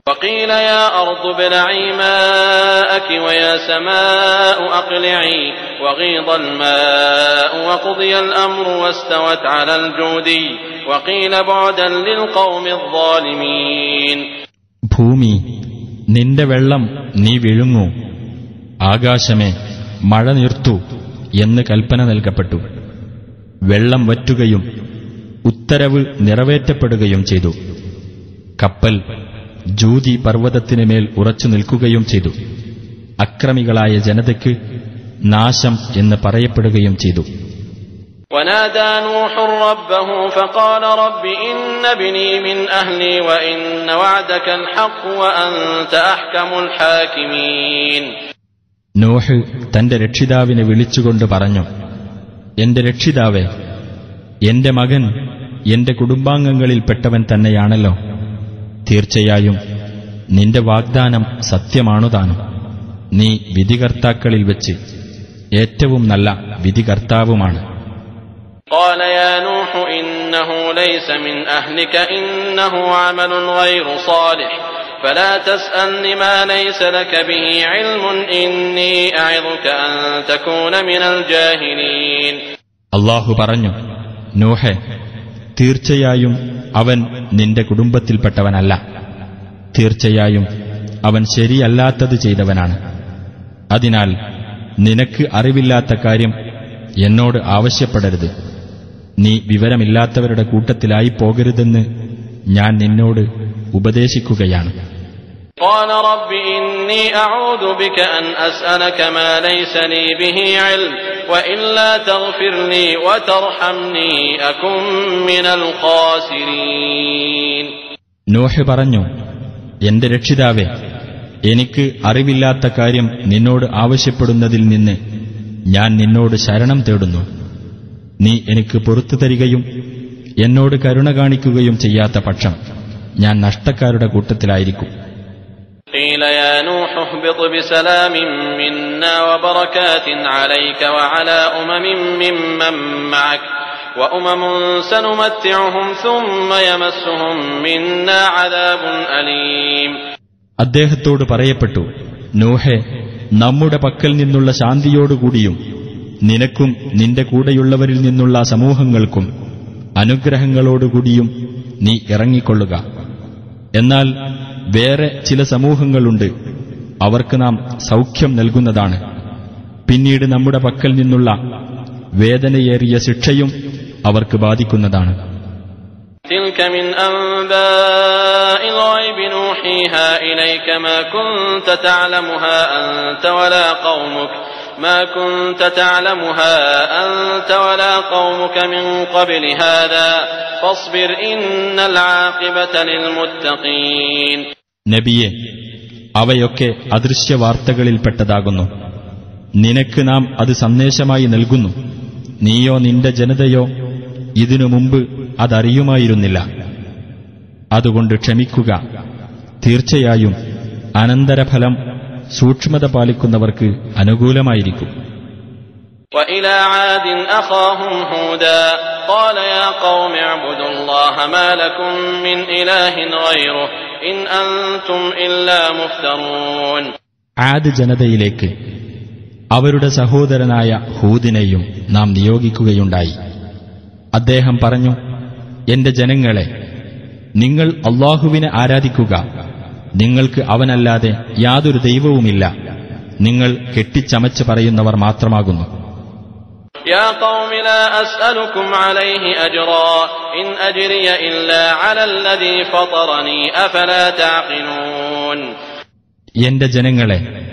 وقيل يا أرض ابلعي ماءك ويا سماء أقلعي وغيض الماء وقضي الأمر واستوت على الجودي وقيل بعدا للقوم الظالمين ഭൂമി നിന്റെ വെള്ളം നീ വിഴുങ്ങൂ. ആകാശമേ മഴ നിർത്തൂ എന്ന് കൽപ്പന നൽകപ്പെട്ടു. വെള്ളം വറ്റുകയും ഉത്തരവ് നിറവേറ്റപ്പെടുകയും ചെയ്തു. കപ്പൽ ജൂതി പർവതത്തിനു മേൽ ഉറച്ചു നിൽക്കുകയും ചെയ്തു. അക്രമികളായ ജനതയ്ക്ക് നാശം എന്ന് പറയപ്പെടുകയും ചെയ്തു. ونادى نوح ربه فقال رب إن ابني من أهلي وإن وعدك الحق وأنت أحكم الحاكمين നോഹ് തന്റെ രക്ഷിതാവിനെ വിളിച്ചുകൊണ്ട് പറഞ്ഞു എന്റെ രക്ഷിതാവേ എന്റെ മകൻ എന്റെ കുടുംബാംഗങ്ങളിൽപ്പെട്ടവൻ തന്നെയാണല്ലോ തീർച്ചയായും നിന്റെ വാഗ്ദാനം സത്യമാണുതാനും നീ വിധികർത്താക്കളിൽ വെച്ച് ഏറ്റവും നല്ല വിധികർത്താവുമാണ് قال يا نوح إنه ليس من أهلك إنه عمل غير صالح فلا تسألني ما ليس لك به علم إني أعظك أن تكون من الجاهلين അള്ളാഹു പറഞ്ഞു നൂഹെ തീർച്ചയായും അവൻ നിന്റെ കുടുംബത്തിൽപ്പെട്ടവനല്ല തീർച്ചയായും അവൻ ശരിയല്ലാത്തത് ചെയ്തവനാണ് അതിനാൽ നിനക്ക് അറിവില്ലാത്ത കാര്യം എന്നോട് ആവശ്യപ്പെടരുത് നീ വിവരമില്ലാത്തവരുടെ കൂട്ടത്തിലായി പോകരുതെന്ന് ഞാൻ നിന്നോട് ഉപദേശിക്കുകയാണ് قال رب إني أعوذ بك أن أسألك ما ليس لي به علم وإلا تغفر لي وترحمني أكن من الخاسرين നോഹ് പറഞ്ഞു എന്റെ രക്ഷിതാവേ എനിക്ക് അറിവില്ലാത്ത കാര്യം നിന്നോട് ആവശ്യപ്പെടുന്നതിൽ നിന്ന് ഞാൻ നിന്നോട് ശരണം തേടുന്നു നീ എനിക്ക് പൊറത്തു തരികയും എന്നോട് കരുണ കാണിക്കുകയും ചെയ്യാത്ത പക്ഷം ഞാൻ നഷ്ടക്കാരുടെ കൂട്ടത്തിലായിരിക്കും قيل يا نوح اهبط بسلام منا وبركات عليك وعلى أمم ممن معك وأمم سنمتعهم ثم يمسهم منا عذاب أليم അദ്ദേഹത്തോട് പറയപ്പെട്ടു നൂഹെ നമ്മുടെ പക്കൽ നിന്നുള്ള ശാന്തിയോടുകൂടിയും നിനക്കും നിന്റെ കൂടെയുള്ളവരിൽ നിന്നുള്ള സമൂഹങ്ങൾക്കും അനുഗ്രഹങ്ങളോടുകൂടിയും നീ ഇറങ്ങിക്കൊള്ളുക. എന്നാൽ വേറെ ചില സമൂഹങ്ങളുണ്ട് അവർക്ക് നാം സൗഖ്യം നൽകുന്നതാണ്. പിന്നീട് നമ്മുടെ പക്കൽ നിന്നുള്ള വേദനയേറിയ ശിക്ഷയും അവർക്ക് ബാധിക്കുന്നതാണ്. ഇലൈക മാ كنت تعلمها أنت ولا قومك ما كنت تعلمها أنت ولا قومك من قبل هذا فاصبر إن العاقبة للمتقين നബിയെ അവയൊക്കെ അദൃശ്യ വാർത്തകളിൽപ്പെട്ടതാകുന്നു നിനക്ക് നാം അത് സന്ദേശമായി നൽകുന്നു നീയോ നിന്റെ ജനതയോ ഇതിനു മുമ്പ് അതറിയുമായിരുന്നില്ല അതുകൊണ്ട് ക്ഷമിക്കുക തീർച്ചയായും അനന്തരഫലം സൂക്ഷ്മത പാലിക്കുന്നവർക്ക് അനുകൂലമായിരിക്കും وإلى عاد أخاهم هودا قال يا قوم اعبدوا الله ما لكم من إله غيره إن أنتم إلا مفترون ആദ് ജനതയിലേക്ക് അവരുടെ സഹോദരനായ ഹൂദിനെയും നാം നിയോഗിക്കുകയുണ്ടായി അദ്ദേഹം പറഞ്ഞു എന്റെ ജനങ്ങളെ നിങ്ങൾ അള്ളാഹുവിനെ ആരാധിക്കുക നിങ്ങൾക്ക് അവനല്ലാതെ യാതൊരു ദൈവവുമില്ല. നിങ്ങൾ കെട്ടിച്ചമച്ച് പറയുന്നവർ മാത്രമാകുന്നു. എന്റെ ജനങ്ങളെ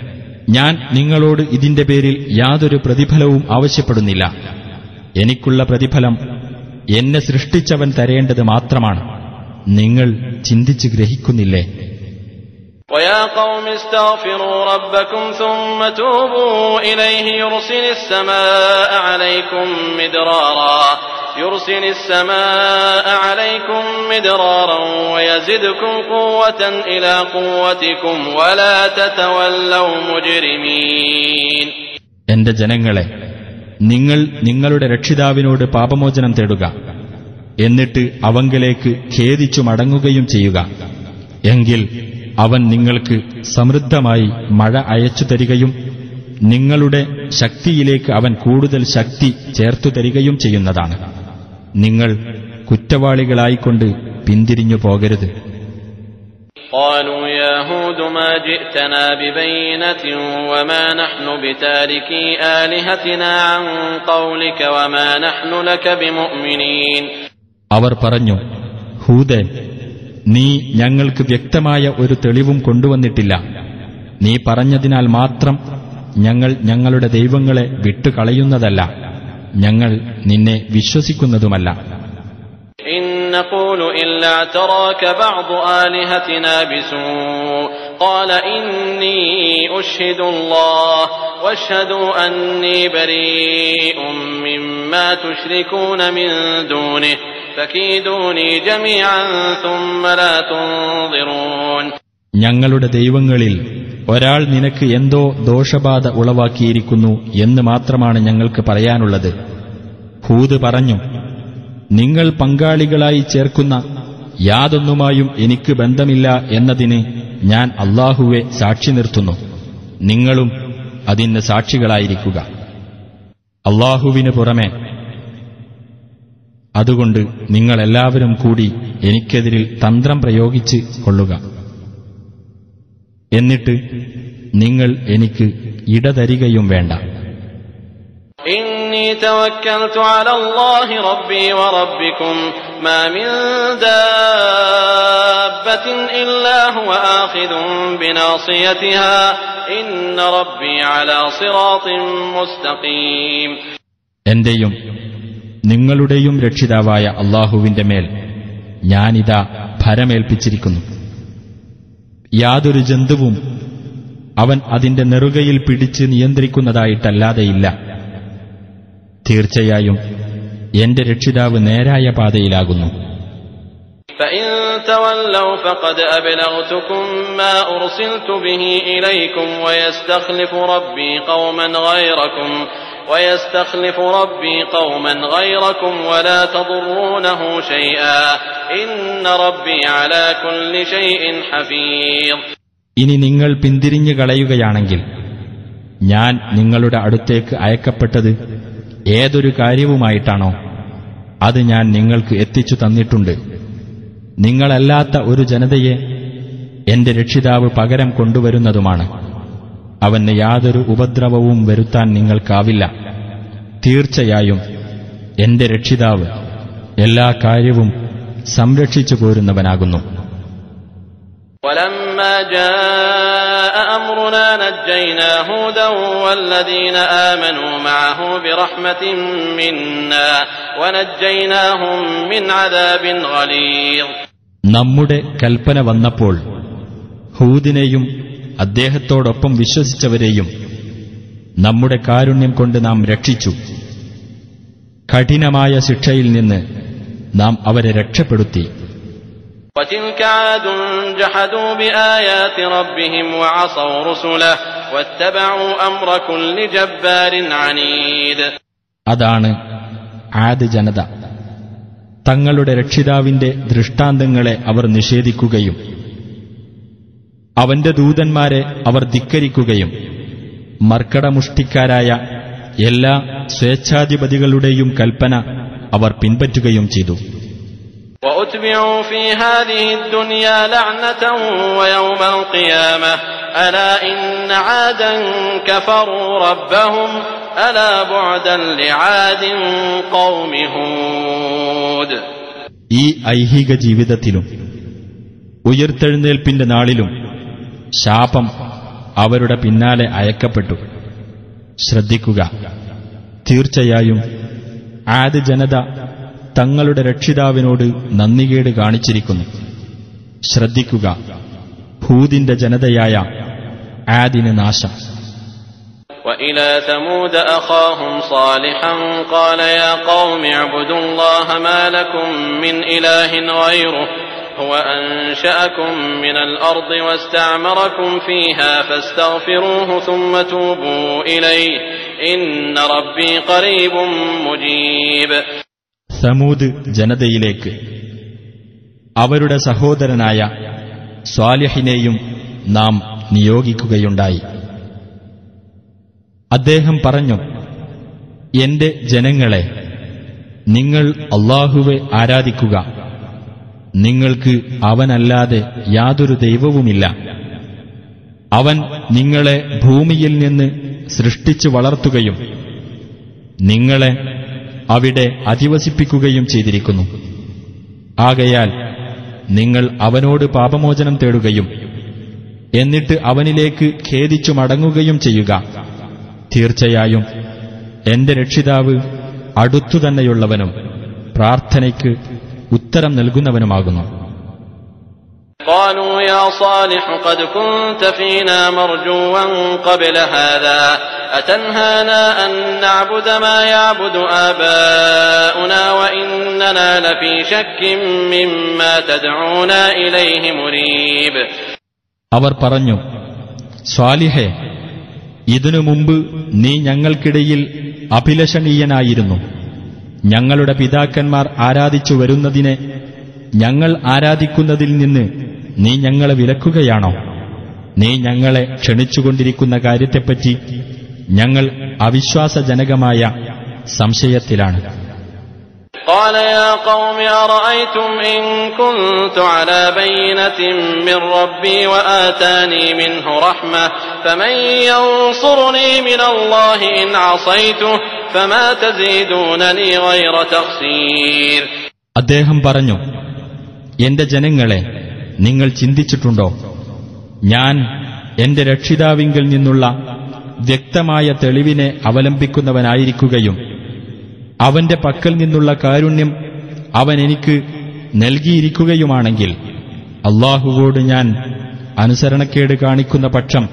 ഞാൻ നിങ്ങളോട് ഇതിന്റെ പേരിൽ യാതൊരു പ്രതിഫലവും ആവശ്യപ്പെടുന്നില്ല. എനിക്കുള്ള പ്രതിഫലം എന്നെ സൃഷ്ടിച്ചവൻ തരേണ്ടത് മാത്രമാണ്. നിങ്ങൾ ചിന്തിച്ച് ഗ്രഹിക്കുന്നില്ലേ? ويا قوم استغفروا ربكم ثم توبوا إليه يرسل السماء عليكم مدرارا يرسل السماء عليكم مدرارا ويزدكم قوة إلى قوتكم ولا تتولوا مجرمين എന്റെ ജനങ്ങളെ നിങ്ങൾ നിങ്ങളുടെ രക്ഷിതാവിനോട് പാപമോചനം തേടുക എന്നിട്ട് അവങ്കലേക്ക് ഖേദിച്ചു മടങ്ങുകയും ചെയ്യുക എങ്കിൽ അവൻ നിങ്ങൾക്ക് സമൃദ്ധമായി മഴ അയച്ചു തരികയും നിങ്ങളുടെ ശക്തിയിലേക്ക് അവൻ കൂടുതൽ ശക്തി ചേർത്തു തരികയും ചെയ്യുന്നതാണ് നിങ്ങൾ കുറ്റവാളികളായിക്കൊണ്ട് പിന്തിരിഞ്ഞു പോകരുത് قالوا يا هود ما جئتنا ببينة وما نحن بتاركي آلهتنا عن قولك وما نحن لك بمؤمنين അവർ പറഞ്ഞു ഹൂദേ നീ ഞങ്ങൾക്ക് വ്യക്തമായ ഒരു തെളിവും കൊണ്ടുവന്നിട്ടില്ല. നീ പറഞ്ഞതിനാൽ മാത്രം ഞങ്ങൾ ഞങ്ങളുടെ ദൈവങ്ങളെ വിട്ടുകളയുന്നതല്ല. ഞങ്ങൾ നിന്നെ വിശ്വസിക്കുന്നതുമല്ല. إن ഞങ്ങളുടെ ദൈവങ്ങളിൽ ഒരാൾ നിനക്ക് എന്തോ ദോഷബാധ ഉളവാക്കിയിരിക്കുന്നു എന്ന് മാത്രമാണ് ഞങ്ങൾക്ക് പറയാനുള്ളത്. ഹൂദ് പറഞ്ഞു നിങ്ങൾ പങ്കാളികളായി ചേർക്കുന്ന യാതൊന്നുമായും എനിക്ക് ബന്ധമില്ല എന്നതിന് ഞാൻ അള്ളാഹുവെ സാക്ഷി നിർത്തുന്നു. നിങ്ങളും അതിന് സാക്ഷികളായിരിക്കുക. അള്ളാഹുവിന് പുറമെ അതുകൊണ്ട് നിങ്ങളെല്ലാവരും കൂടി എനിക്കെതിരിൽ തന്ത്രം പ്രയോഗിച്ച് കൊള്ളുക എന്നിട്ട് നിങ്ങൾ എനിക്ക് ഇടതരികയും വേണ്ട إني توكلت على الله ربي وربكم ما من دابة إلا هو آخذ بناصيتها إن ربي على صراط مستقيم എന്റെയും നിങ്ങളുടെയും രക്ഷിതാവായ അള്ളാഹുവിന്റെ മേൽ ഞാനിതാ ഭരമേൽപ്പിച്ചിരിക്കുന്നു. യാതൊരു ജന്തുവും അവൻ അതിന്റെ നെറുകയിൽ പിടിച്ച് നിയന്ത്രിക്കുന്നതായിട്ടല്ലാതെയില്ല. തീർച്ചയായും എന്റെ രക്ഷിതാവ് നേരായ പാതയിലാകുന്നു. فإن تولوا فقد أبلغتكم ما أرسلت به إليكم ويستخلف ربي قوما غيركم ويستخلف ربي قوما غيركم ولا تضرونه شيئا إن ربي على كل شيء حفيظ ഇനി നിങ്ങൾ പിന്തിരിഞ്ഞു കളയുകയാണെങ്കിൽ ഞാൻ നിങ്ങളുടെ അടുത്തേക്ക് അയക്കപ്പെട്ടത് ഏതൊരു കാര്യവുമായിട്ടാണോ അത് ഞാൻ നിങ്ങൾക്ക് എത്തിച്ചു തന്നിട്ടുണ്ട് നിങ്ങളല്ലാത്ത ഒരു ജനതയെ എന്റെ രക്ഷിതാവ് പകരം കൊണ്ടുവരുന്നതുമാണ് അവന് യാതൊരു ഉപദ്രവവും വരുത്താൻ നിങ്ങൾക്കാവില്ല തീർച്ചയായും എന്റെ രക്ഷിതാവ് എല്ലാ കാര്യവും സംരക്ഷിച്ചു പോരുന്നവനാകുന്നു ولما جاء أمرنا نجينا هودا والذين آمنوا معه برحمة منا ونجيناهم من عذاب غليظ നമ്മുടെ കൽപ്പന വന്നപ്പോൾ ഹൂദിനെയും അദ്ദേഹത്തോടൊപ്പം വിശ്വസിച്ചവരെയും നമ്മുടെ കാരുണ്യം കൊണ്ട് നാം രക്ഷിച്ചു കഠിനമായ ശിക്ഷയിൽ നിന്ന് നാം അവരെ രക്ഷപ്പെടുത്തി وتلك عاد جحدوا بآيات ربهم وعصوا رسله واتبعوا أمر كل جبار عنيد അതാണ് ആദ് ജനത തങ്ങളുടെ രക്ഷിതാവിന്റെ ദൃഷ്ടാന്തങ്ങളെ അവർ നിഷേധിക്കുകയും അവന്റെ ദൂതന്മാരെ അവർ ധിക്കരിക്കുകയും മർക്കടമുഷ്ടിക്കാരായ എല്ലാ സ്വേച്ഛാധിപതികളുടെയും കൽപ്പന അവർ പിൻപറ്റുകയും ചെയ്തു. ഈ ഐഹിക ജീവിതത്തിലും ഉയർത്തെഴുന്നേൽപ്പിന്റെ നാളിലും ശാപം അവരുടെ പിന്നാലെ അയക്കപ്പെട്ടു ശ്രദ്ധിക്കുക തീർച്ചയായും ആദ് ജനത തങ്ങളുടെ രക്ഷിതാവിനോട് നന്ദികേട് കാണിച്ചിരിക്കുന്നു ശ്രദ്ധിക്കുക ഹൂദിന്റെ ജനതയായ ആദിന് നാശം وإلى ثمود أخاهم صالحا قال يا قوم اعبدوا الله ما لكم من إله غيره هو أنشأكم من الأرض واستعمركم فيها فاستغفروه ثم توبوا إليه إن ربي قريب مجيب സമൂത് ജനതയിലേക്ക് അവരുടെ സഹോദരനായ സ്വാലിഹിനെയും നാം നിയോഗിക്കുകയുണ്ടായി അദ്ദേഹം പറഞ്ഞു എന്റെ ജനങ്ങളെ നിങ്ങൾ അള്ളാഹുവെ ആരാധിക്കുക നിങ്ങൾക്ക് അവനല്ലാതെ യാതൊരു ദൈവവുമില്ല. അവൻ നിങ്ങളെ ഭൂമിയിൽ നിന്ന് സൃഷ്ടിച്ചു വളർത്തുകയും നിങ്ങളെ അവിടെ അധിവസിപ്പിക്കുകയും ചെയ്തിരിക്കുന്നു. ആകയാൽ നിങ്ങൾ അവനോട് പാപമോചനം തേടുകയും എന്നിട്ട് അവനിലേക്ക് ഖേദിച്ചു മടങ്ങുകയും ചെയ്യുക. തീർച്ചയായും എന്റെ രക്ഷിതാവ് അടുത്തുതന്നെയുള്ളവനും പ്രാർത്ഥനയ്ക്ക് ഉത്തരം നൽകുന്നവനുമാകുന്നു قالوا يا صالح قد كنت فينا مرجوا قبل هذا أتنهانا أن نعبد ما يعبد آباؤنا وإننا لفي شك مما تدعونا إليه مريب അവർ പറഞ്ഞു സ്വാലിഹെ ഇതിനു മുമ്പ് നീ ഞങ്ങൾക്കിടയിൽ അഭിലഷണീയനായിരുന്നു ഞങ്ങളുടെ പിതാക്കന്മാർ ആരാധിച്ചു വരുന്നതിനെ ഞങ്ങൾ ആരാധിക്കുന്നതിൽ നിന്ന് നീ ഞങ്ങളെ വിലക്കുകയാണോ? നീ ഞങ്ങളെ ക്ഷണിച്ചുകൊണ്ടിരിക്കുന്ന കാര്യത്തെപ്പറ്റി ഞങ്ങൾ അവിശ്വാസജനകമായ സംശയത്തിലാണ്. قال يا قوم أرأيتم إن كنت على بينة من ربي وآتاني منه رحمة فمن ينصرني من الله إن عصيته فما تزيدونني غير تخسير അദ്ദേഹം പറഞ്ഞു എന്റെ ജനങ്ങളെ നിങ്ങൾ ചിന്തിച്ചിട്ടുണ്ടോ ഞാൻ എന്റെ രക്ഷിതാവിങ്കിൽ നിന്നുള്ള വ്യക്തമായ തെളിവിനെ അവലംബിക്കുന്നവനായിരിക്കുകയും അവന്റെ പക്കൽ നിന്നുള്ള കാരുണ്യം അവൻ എനിക്ക് നൽകിയിരിക്കുകയുമാണെങ്കിൽ അള്ളാഹുവോട് ഞാൻ അനുസരണക്കേട് കാണിക്കുന്ന പക്ഷം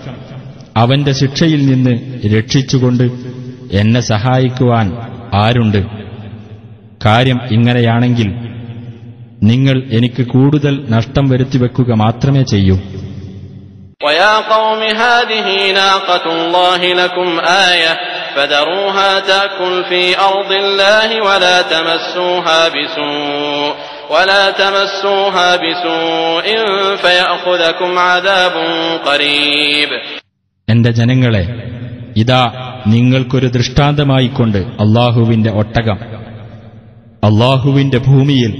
അവന്റെ ശിക്ഷയിൽ നിന്ന് രക്ഷിച്ചുകൊണ്ട് എന്നെ സഹായിക്കുവാൻ ആരുണ്ട് കാര്യം ഇങ്ങനെയാണെങ്കിൽ നിങ്ങൾ എനിക്ക് കൂടുതൽ നഷ്ടം വരുത്തിവെക്കുക മാത്രമേ ചെയ്യൂ ويا قوم هذه ناقة الله لكم آية فذروها تأكل في أرض الله ولا تمسوها بسوء ولا تمسوها بسوء فيأخذكم عذاب قريب എന്റെ ജനങ്ങളെ ഇതാ നിങ്ങൾക്കൊരു ദൃഷ്ടാന്തമായിക്കൊണ്ട് അള്ളാഹുവിന്റെ ഒട്ടകം അള്ളാഹുവിന്റെ ഭൂമിയിൽ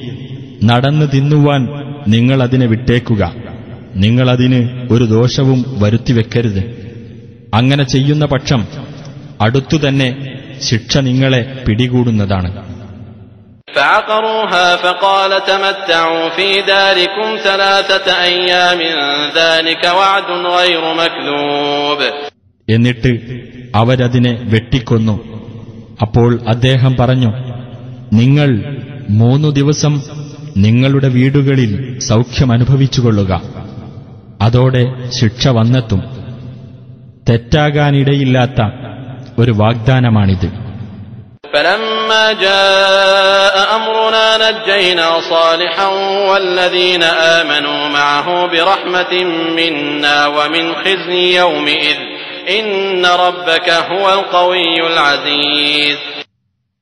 നടന്നു തിന്നുവാൻ നിങ്ങളതിനെ വിട്ടേക്കുക നിങ്ങളതിന് ഒരു ദോഷവും വരുത്തിവെക്കരുത് അങ്ങനെ ചെയ്യുന്ന പക്ഷം അടുത്തുതന്നെ ശിക്ഷ നിങ്ങളെ പിടികൂടുന്നതാണ്. എന്നിട്ട് അവരതിനെ വെട്ടിക്കൊന്നു. അപ്പോൾ അദ്ദേഹം പറഞ്ഞു നിങ്ങൾ മൂന്നു ദിവസം നിങ്ങളുടെ വീടുകളിൽ സൗഖ്യമനുഭവിച്ചുകൊള്ളുക അതോടെ ശിക്ഷ വന്നെത്തും. തെറ്റാകാനിടയില്ലാത്ത ഒരു വാഗ്ദാനമാണിത് فلما جاء أمرنا نجينا صالحا والذين آمنوا معه برحمة منا ومن خزي يومئذ إن ربك هو القوي العزيز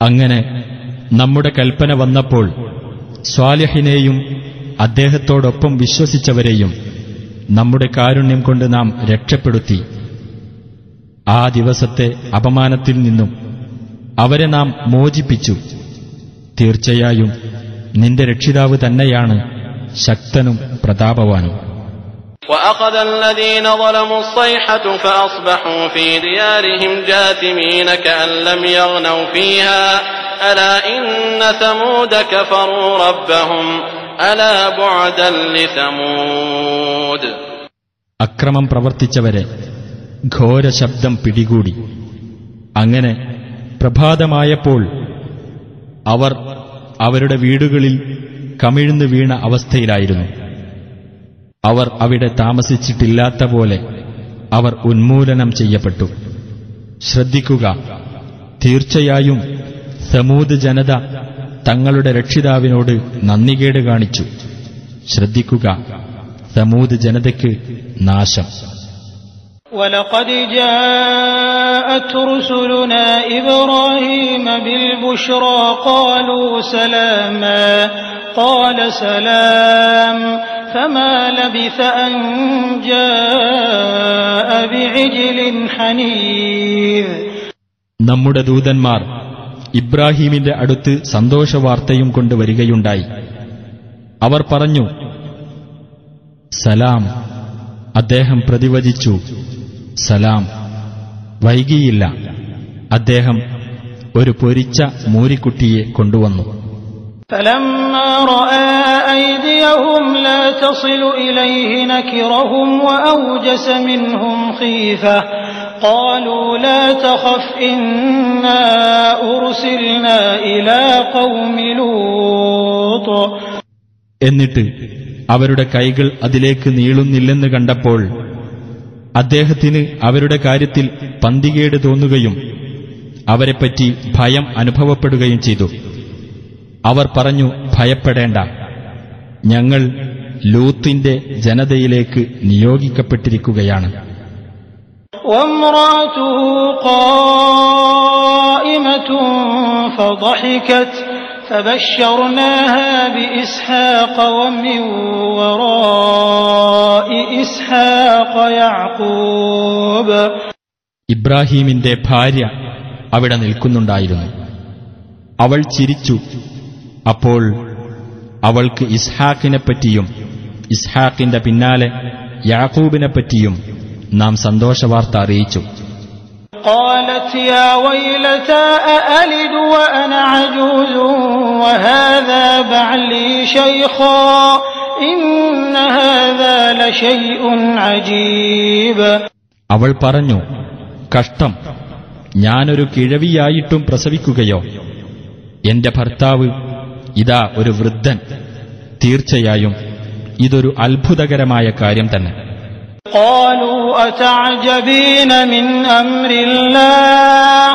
അങ്ങനെ നമ്മുടെ കൽപ്പന വന്നപ്പോൾ സ്വാലിഹിനെയും അദ്ദേഹത്തോടൊപ്പം വിശ്വസിച്ചവരെയും നമ്മുടെ കാരുണ്യം കൊണ്ട് നാം രക്ഷപ്പെടുത്തി ആ ദിവസത്തെ അപമാനത്തിൽ നിന്നും അവരെ നാം മോചിപ്പിച്ചു. തീർച്ചയായും നിന്റെ രക്ഷിതാവ് തന്നെയാണ് ശക്തനും പ്രതാപവാനും. അക്രമം പ്രവർത്തിച്ചവരെ ഘോര ശബ്ദം പിടികൂടി. അങ്ങനെ പ്രഭാതമായപ്പോൾ അവർ അവരുടെ വീടുകളിൽ കമിഴ്ന്നു വീണ അവസ്ഥയിലായിരുന്നു. അവർ അവിടെ താമസിച്ചിട്ടില്ലാത്ത പോലെ അവർ ഉന്മൂലനം ചെയ്യപ്പെട്ടു. ശ്രദ്ധിക്കുക തീർച്ചയായും സമൂത് ജനത തങ്ങളുടെ രക്ഷിതാവിനോട് നന്ദികേട് കാണിച്ചു. ശ്രദ്ധിക്കുക സമൂത് ജനതയ്ക്ക് നാശം. ولقد جاءت رسلنا إبراهيم بالبشرى قالوا سلاما قال سلام فما لبث أن جاء بعجل حنيذ നമ്മുടെ ദൂതന്മാർ ഇബ്രാഹീമിന്റെ അടുത്ത് സന്തോഷവാർത്തയും കൊണ്ട് വരികയുണ്ടായി അവർ പറഞ്ഞു സലാം അദ്ദേഹം പ്രതിവചിച്ചു സലാം. വൈകിയില്ല. അദ്ദേഹം ഒരു പൊരിച്ച മൂരിക്കുട്ടിയെ കൊണ്ടുവന്നു. എന്നിട്ട് അവരുടെ കൈകൾ അതിലേക്ക് നീളുന്നില്ലെന്ന് കണ്ടപ്പോൾ അദ്ദേഹത്തിന് അവരുടെ കാര്യത്തിൽ പന്തികേട് തോന്നുകയും അവരെപ്പറ്റി ഭയം അനുഭവപ്പെടുകയും ചെയ്തു അവർ പറഞ്ഞു ഭയപ്പെടേണ്ട ഞങ്ങൾ ലൂത്തിന്റെ ജനതയിലേക്ക് നിയോഗിക്കപ്പെട്ടിരിക്കുകയാണ് وامرأته قائمة فضحكت فبشرناها بإسحاق ومن وراء إسحاق يعقوب ഇബ്രാഹീമിന്റെ ഭാര്യ അവിടെ നിൽക്കുന്നുണ്ടായിരുന്നു അവൾ ചിരിച്ചു അപ്പോൾ അവൾക്ക് ഇസ്ഹാക്കിനെപ്പറ്റിയും ഇസ്ഹാക്കിന്റെ പിന്നാലെ യാക്കൂബിനെപ്പറ്റിയും നാം സന്തോഷവാർത്ത അറിയിച്ചു قالت يا ويلتى أألد وأنا عجوز وهذا بعلي شيخا إن هذا لشيء عجيب അവൾ പറഞ്ഞു കഷ്ടം ഞാനൊരു കിഴവിയായിട്ടും പ്രസവിക്കുകയോ എന്റെ ഭർത്താവ് ഇതാ ഒരു വൃദ്ധൻ തീർച്ചയായും ഇതൊരു അത്ഭുതകരമായ കാര്യം തന്നെ قالوا أتعجبين من أمر الله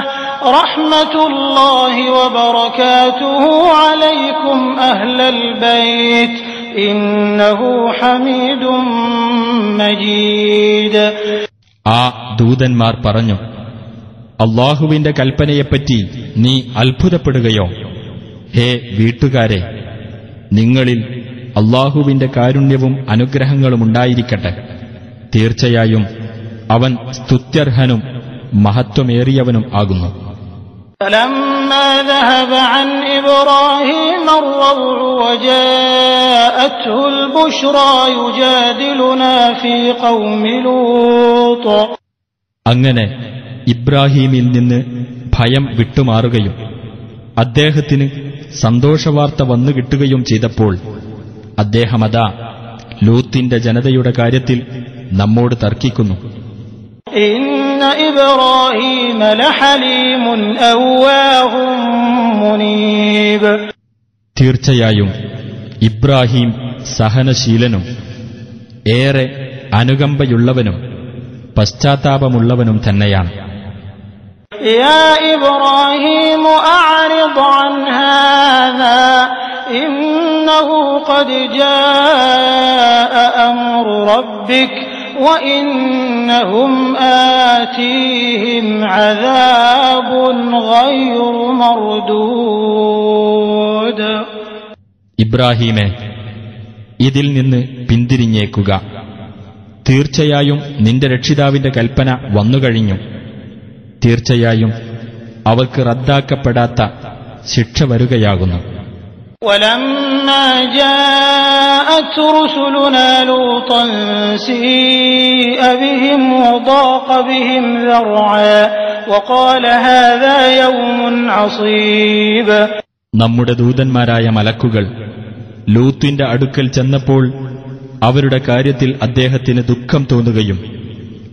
رحمة الله وبركاته عليكم أهل البيت إنه حميد مجيد ആ ദൂതന്മാർ പറഞ്ഞു അള്ളാഹുവിന്റെ കൽപ്പനയെപ്പറ്റി നീ അത്ഭുതപ്പെടുകയോ ഹേ വീട്ടുകാരെ നിങ്ങളിൽ അള്ളാഹുവിന്റെ കാരുണ്യവും അനുഗ്രഹങ്ങളും ഉണ്ടായിരിക്കട്ടെ തീർച്ചയായും അവൻ സ്തുത്യർഹനും മഹത്വമേറിയവനും ആകുന്നു فلما ذهب عن إبراهيم الروع وجاءته البشرى يجادلنا في قوم لوط അങ്ങനെ ഇബ്രാഹീമിൽ നിന്ന് ഭയം വിട്ടുമാറുകയും അദ്ദേഹത്തിന് സന്തോഷവാർത്ത വന്നു കിട്ടുകയും ചെയ്തപ്പോൾ അദ്ദേഹമതാ ലൂത്തിന്റെ ജനതയുടെ കാര്യത്തിൽ നമ്മോട് തർക്കിക്കുന്നു إن إبراهيم لحليم أواه منيب തീർച്ചയായും ഇബ്രാഹിം സഹനശീലനും ഏറെ അനുകമ്പയുള്ളവനും പശ്ചാത്താപമുള്ളവനും തന്നെയാണ് يا إبراهيم أعرض عن هذا إنه قد جاء أمر ربك وإنهم آتيهم عذاب غير مردود ഇബ്രാഹീമെ ഇതിൽ നിന്ന് പിന്തിരിഞ്ഞേക്കുക തീർച്ചയായും നിന്റെ രക്ഷിതാവിന്റെ കൽപ്പന വന്നുകഴിഞ്ഞു തീർച്ചയായും അവർക്ക് റദ്ദാക്കപ്പെടാത്ത ശിക്ഷ വരുകയാകുന്നു ولما جاءت رسلنا لوطا سيء بهم وضاق بهم ذرعا وقال هذا يوم عصيب നമ്മുടെ ദൂതന്മാരായ മലക്കുകൾ ലൂത്തിന്റെ അടുക്കൽ ചെന്നപ്പോൾ അവരുടെ കാര്യത്തിൽ അദ്ദേഹത്തിന് ദുഃഖം തോന്നുകയും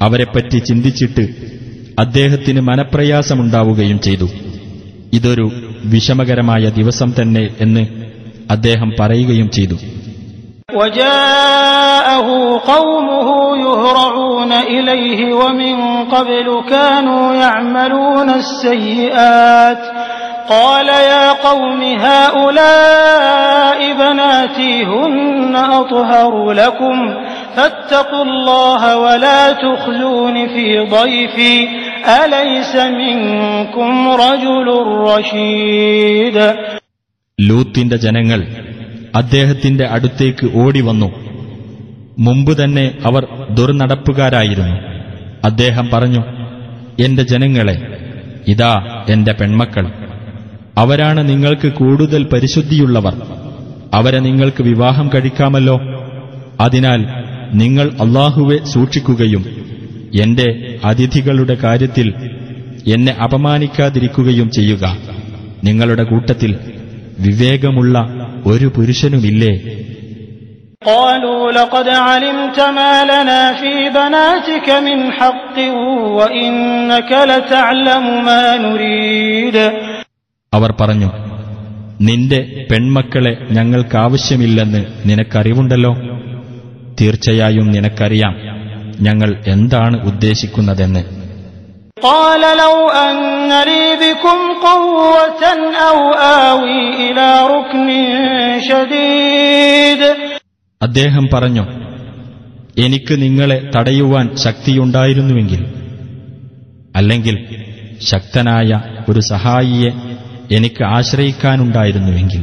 അവരെപ്പറ്റി ചിന്തിച്ചിട്ട് അദ്ദേഹത്തിന് മനപ്രയാസമുണ്ടാവുകയും ചെയ്തു ഇതൊരു വിഷമകരമായ ദിവസം തന്നെ എന്ന് അദ്ദേഹം പറയുകയും ചെയ്തു وجاءه قومه يهرعون إليه ومن قبل كانوا يعملون السيئات قال يا قوم هؤلاء بناتي هن أطهر لكم فاتقوا الله ولا تخزون في ضيفي أليس منكم رجل رشيد ലൂത്തിന്റെ ജനങ്ങൾ അദ്ദേഹത്തിന്റെ അടുത്തേക്ക് ഓടിവന്നു മുമ്പ് തന്നെ അവർ ദുർനടപ്പുകാരായിരുന്നു അദ്ദേഹം പറഞ്ഞു എന്റെ ജനങ്ങളെ ഇതാ എന്റെ പെൺമക്കൾ അവരാണ് നിങ്ങൾക്ക് കൂടുതൽ പരിശുദ്ധിയുള്ളവർ അവരെ നിങ്ങൾക്ക് വിവാഹം കഴിക്കാമല്ലോ അതിനാൽ നിങ്ങൾ അള്ളാഹുവെ സൂക്ഷിക്കുകയും എന്റെ അതിഥികളുടെ കാര്യത്തിൽ എന്നെ അപമാനിക്കാതിരിക്കുകയും ചെയ്യുക നിങ്ങളുടെ കൂട്ടത്തിൽ വിവേകമുള്ള ഒരു പുരുഷനുമില്ലേ قالوا لقد علمت ما لنا في بناتك من حق وإنك لتعلم ما نريد അവർ പറഞ്ഞു നിന്റെ പെൺമക്കളെ ഞങ്ങൾക്കാവശ്യമില്ലെന്ന് നിനക്കറിവുണ്ടല്ലോ തീർച്ചയായും നിനക്കറിയാം ഞങ്ങൾ എന്താണ് ഉദ്ദേശിക്കുന്നതെന്ന് قال لو أن لي بكم قوة أو آوي إلى ركن شديد അദ്ദേഹം പറഞ്ഞു എനിക്ക് നിങ്ങളെ തടയുവാൻ ശക്തിയുണ്ടായിരുന്നുവെങ്കിൽ അല്ലെങ്കിൽ ശക്തനായ ഒരു സഹായിയെ എനിക്ക് ആശ്രയിക്കാനുണ്ടായിരുന്നുവെങ്കിൽ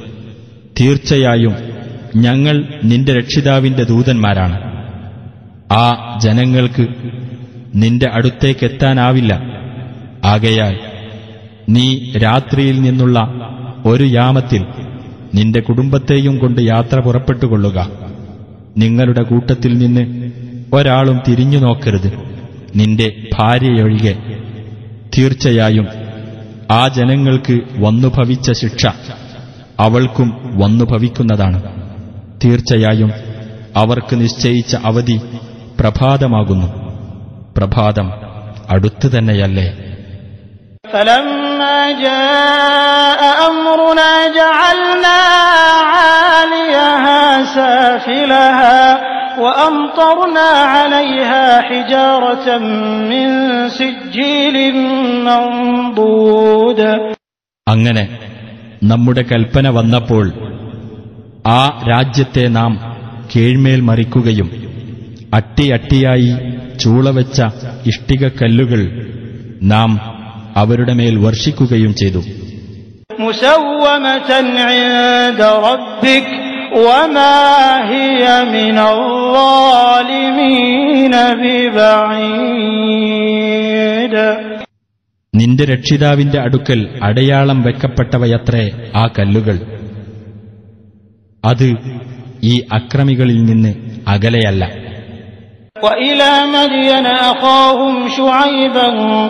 തീർച്ചയായും ഞങ്ങൾ നിന്റെ രക്ഷിതാവിന്റെ ദൂതന്മാരാണ്. ആ ജനങ്ങൾക്ക് നിന്റെ അടുത്തേക്കെത്താനാവില്ല. ആകയാൽ നീ രാത്രിയിൽ നിന്നുള്ള ഒരു യാമത്തിൽ നിന്റെ കുടുംബത്തെയും കൊണ്ട് യാത്ര പുറപ്പെട്ടുകൊള്ളുക. നിങ്ങളുടെ കൂട്ടത്തിൽ നിന്ന് ഒരാളും തിരിഞ്ഞു നോക്കരുത്. നിന്റെ ഭാര്യയൊഴികെ. തീർച്ചയായും ആ ജനങ്ങൾക്ക് വന്നുഭവിച്ച ശിക്ഷ അവൾക്കും വന്നു ഭവിക്കുന്നതാണ് തീർച്ചയായും അവർക്ക് നിശ്ചയിച്ച അവധി പ്രഭാതമാകുന്നു പ്രഭാതം അടുത്തു തന്നെയല്ലേ فلما جاء أمرنا جعلنا عاليها سافلها وأمطرنا عليها حجارة من سجيل منضود അങ്ങനെ നമ്മുടെ കൽപ്പന വന്നപ്പോൾ ആ രാജ്യത്തെ നാം കീഴ്മേൽ മറിക്കുകയും അട്ടിയട്ടിയായി ചൂളവെച്ച ഇഷ്ടികക്കല്ലുകൾ നാം അവരുടെ മേൽ വർഷിക്കുകയും ചെയ്തു. നിന്റെ രക്ഷിതാവിന്റെ അടുക്കൽ അടയാളം വെക്കപ്പെട്ടവയത്രേ ആ കല്ലുകൾ അത് ഈ അക്രമികളിൽ നിന്ന് അകലെയല്ല وإلى مدين أخاهم شعيبا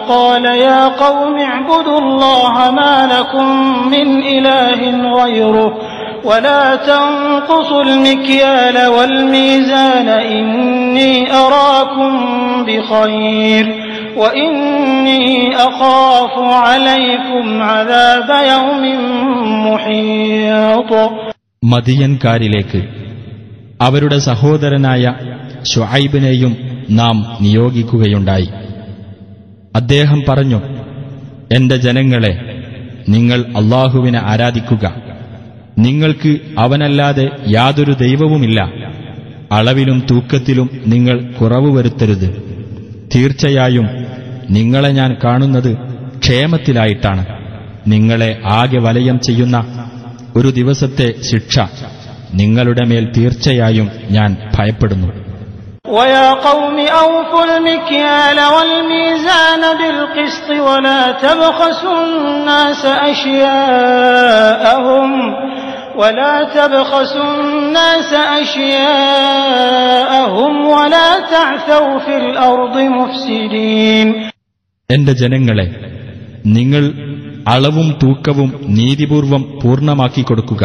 قال يا قوم اعبدوا الله ما لكم من إله غيره ولا تنقصوا المكيال والميزان إني أراكم بخير മതിയൻകാരിലേക്ക് അവരുടെ സഹോദരനായ ഷുഹൈബിനെയും നാം നിയോഗിക്കുകയുണ്ടായി. അദ്ദേഹം പറഞ്ഞു എന്റെ ജനങ്ങളെ നിങ്ങൾ അള്ളാഹുവിനെ ആരാധിക്കുക. നിങ്ങൾക്ക് അവനല്ലാതെ യാതൊരു ദൈവവുമില്ല. അളവിലും തൂക്കത്തിലും നിങ്ങൾ കുറവ് വരുത്തരുത്. തീർച്ചയായും നിങ്ങളെ ഞാൻ കാണുന്നത് ക്ഷേമത്തിലായിട്ടാണ് നിങ്ങളെ ആകെ വലയം ചെയ്യുന്ന ഒരു ദിവസത്തെ ശിക്ഷ നിങ്ങളുടെ മേൽ തീർച്ചയായും ഞാൻ ഭയപ്പെടുന്നു ويا قوم أوفوا المكيال والميزان بالقسط ولا تبخسوا الناس أشياءهم ولا تبخسوا الناس أشياءهم ولا تعثوا في الأرض مفسدين എന്റെ ജനങ്ങളെ നിങ്ങൾ അളവും തൂക്കവും നീതിപൂർവം പൂർണ്ണമാക്കി കൊടുക്കുക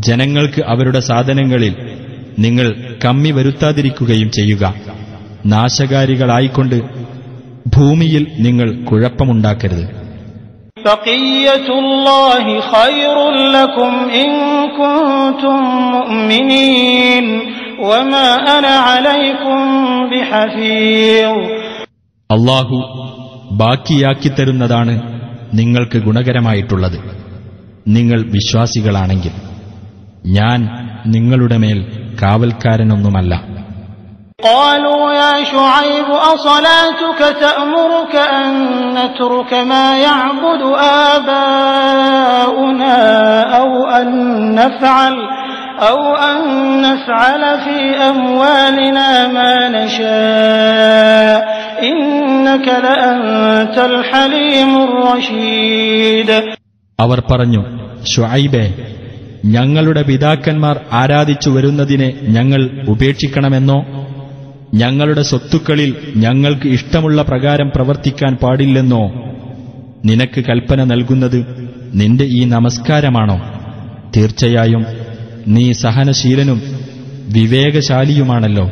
ജനങ്ങൾക്ക് അവരുടെ സാധനങ്ങളിൽ നിങ്ങൾ കമ്മി വരുത്താതിരിക്കുകയും ചെയ്യുക നാശകാരികളായിക്കൊണ്ട് ഭൂമിയിൽ നിങ്ങൾ കുഴപ്പമുണ്ടാക്കരുത് അള്ളാഹു ബാക്കിയാക്കി തരുന്നതാണ് നിങ്ങൾക്ക് ഗുണകരമായിട്ടുള്ളത്. നിങ്ങൾ വിശ്വാസികളാണെങ്കിൽ. ഞാൻ നിങ്ങളുടെ മേൽ കാവൽക്കാരനൊന്നുമല്ല. قالوا يا شعيب أصلاتك تأمرك أن نترك ما يعبد آباؤنا أو أن نفعل أو أن نفعل في أموالنا ما نشاء إنك لأنت الحليم الرشيد അവർ പറഞ്ഞു ഷുഐബെ ഞങ്ങളുടെ പിതാക്കന്മാർ ആരാധിച്ചു വരുന്നതിനെ ഞങ്ങൾ ഉപേക്ഷിക്കണമെന്നോ ഞങ്ങളുടെ സ്വത്തുക്കളിൽ ഞങ്ങൾക്ക് ഇഷ്ടമുള്ള പ്രകാരം പ്രവർത്തിക്കാൻ പാടില്ലെന്നോ? നിനക്ക് കൽപ്പന നൽകുന്നത് നിന്റെ ഈ നമസ്കാരമാണോ? തീർച്ചയായും നീ സഹനശീലനും വിവേകശാലിയുമാണല്ലോ.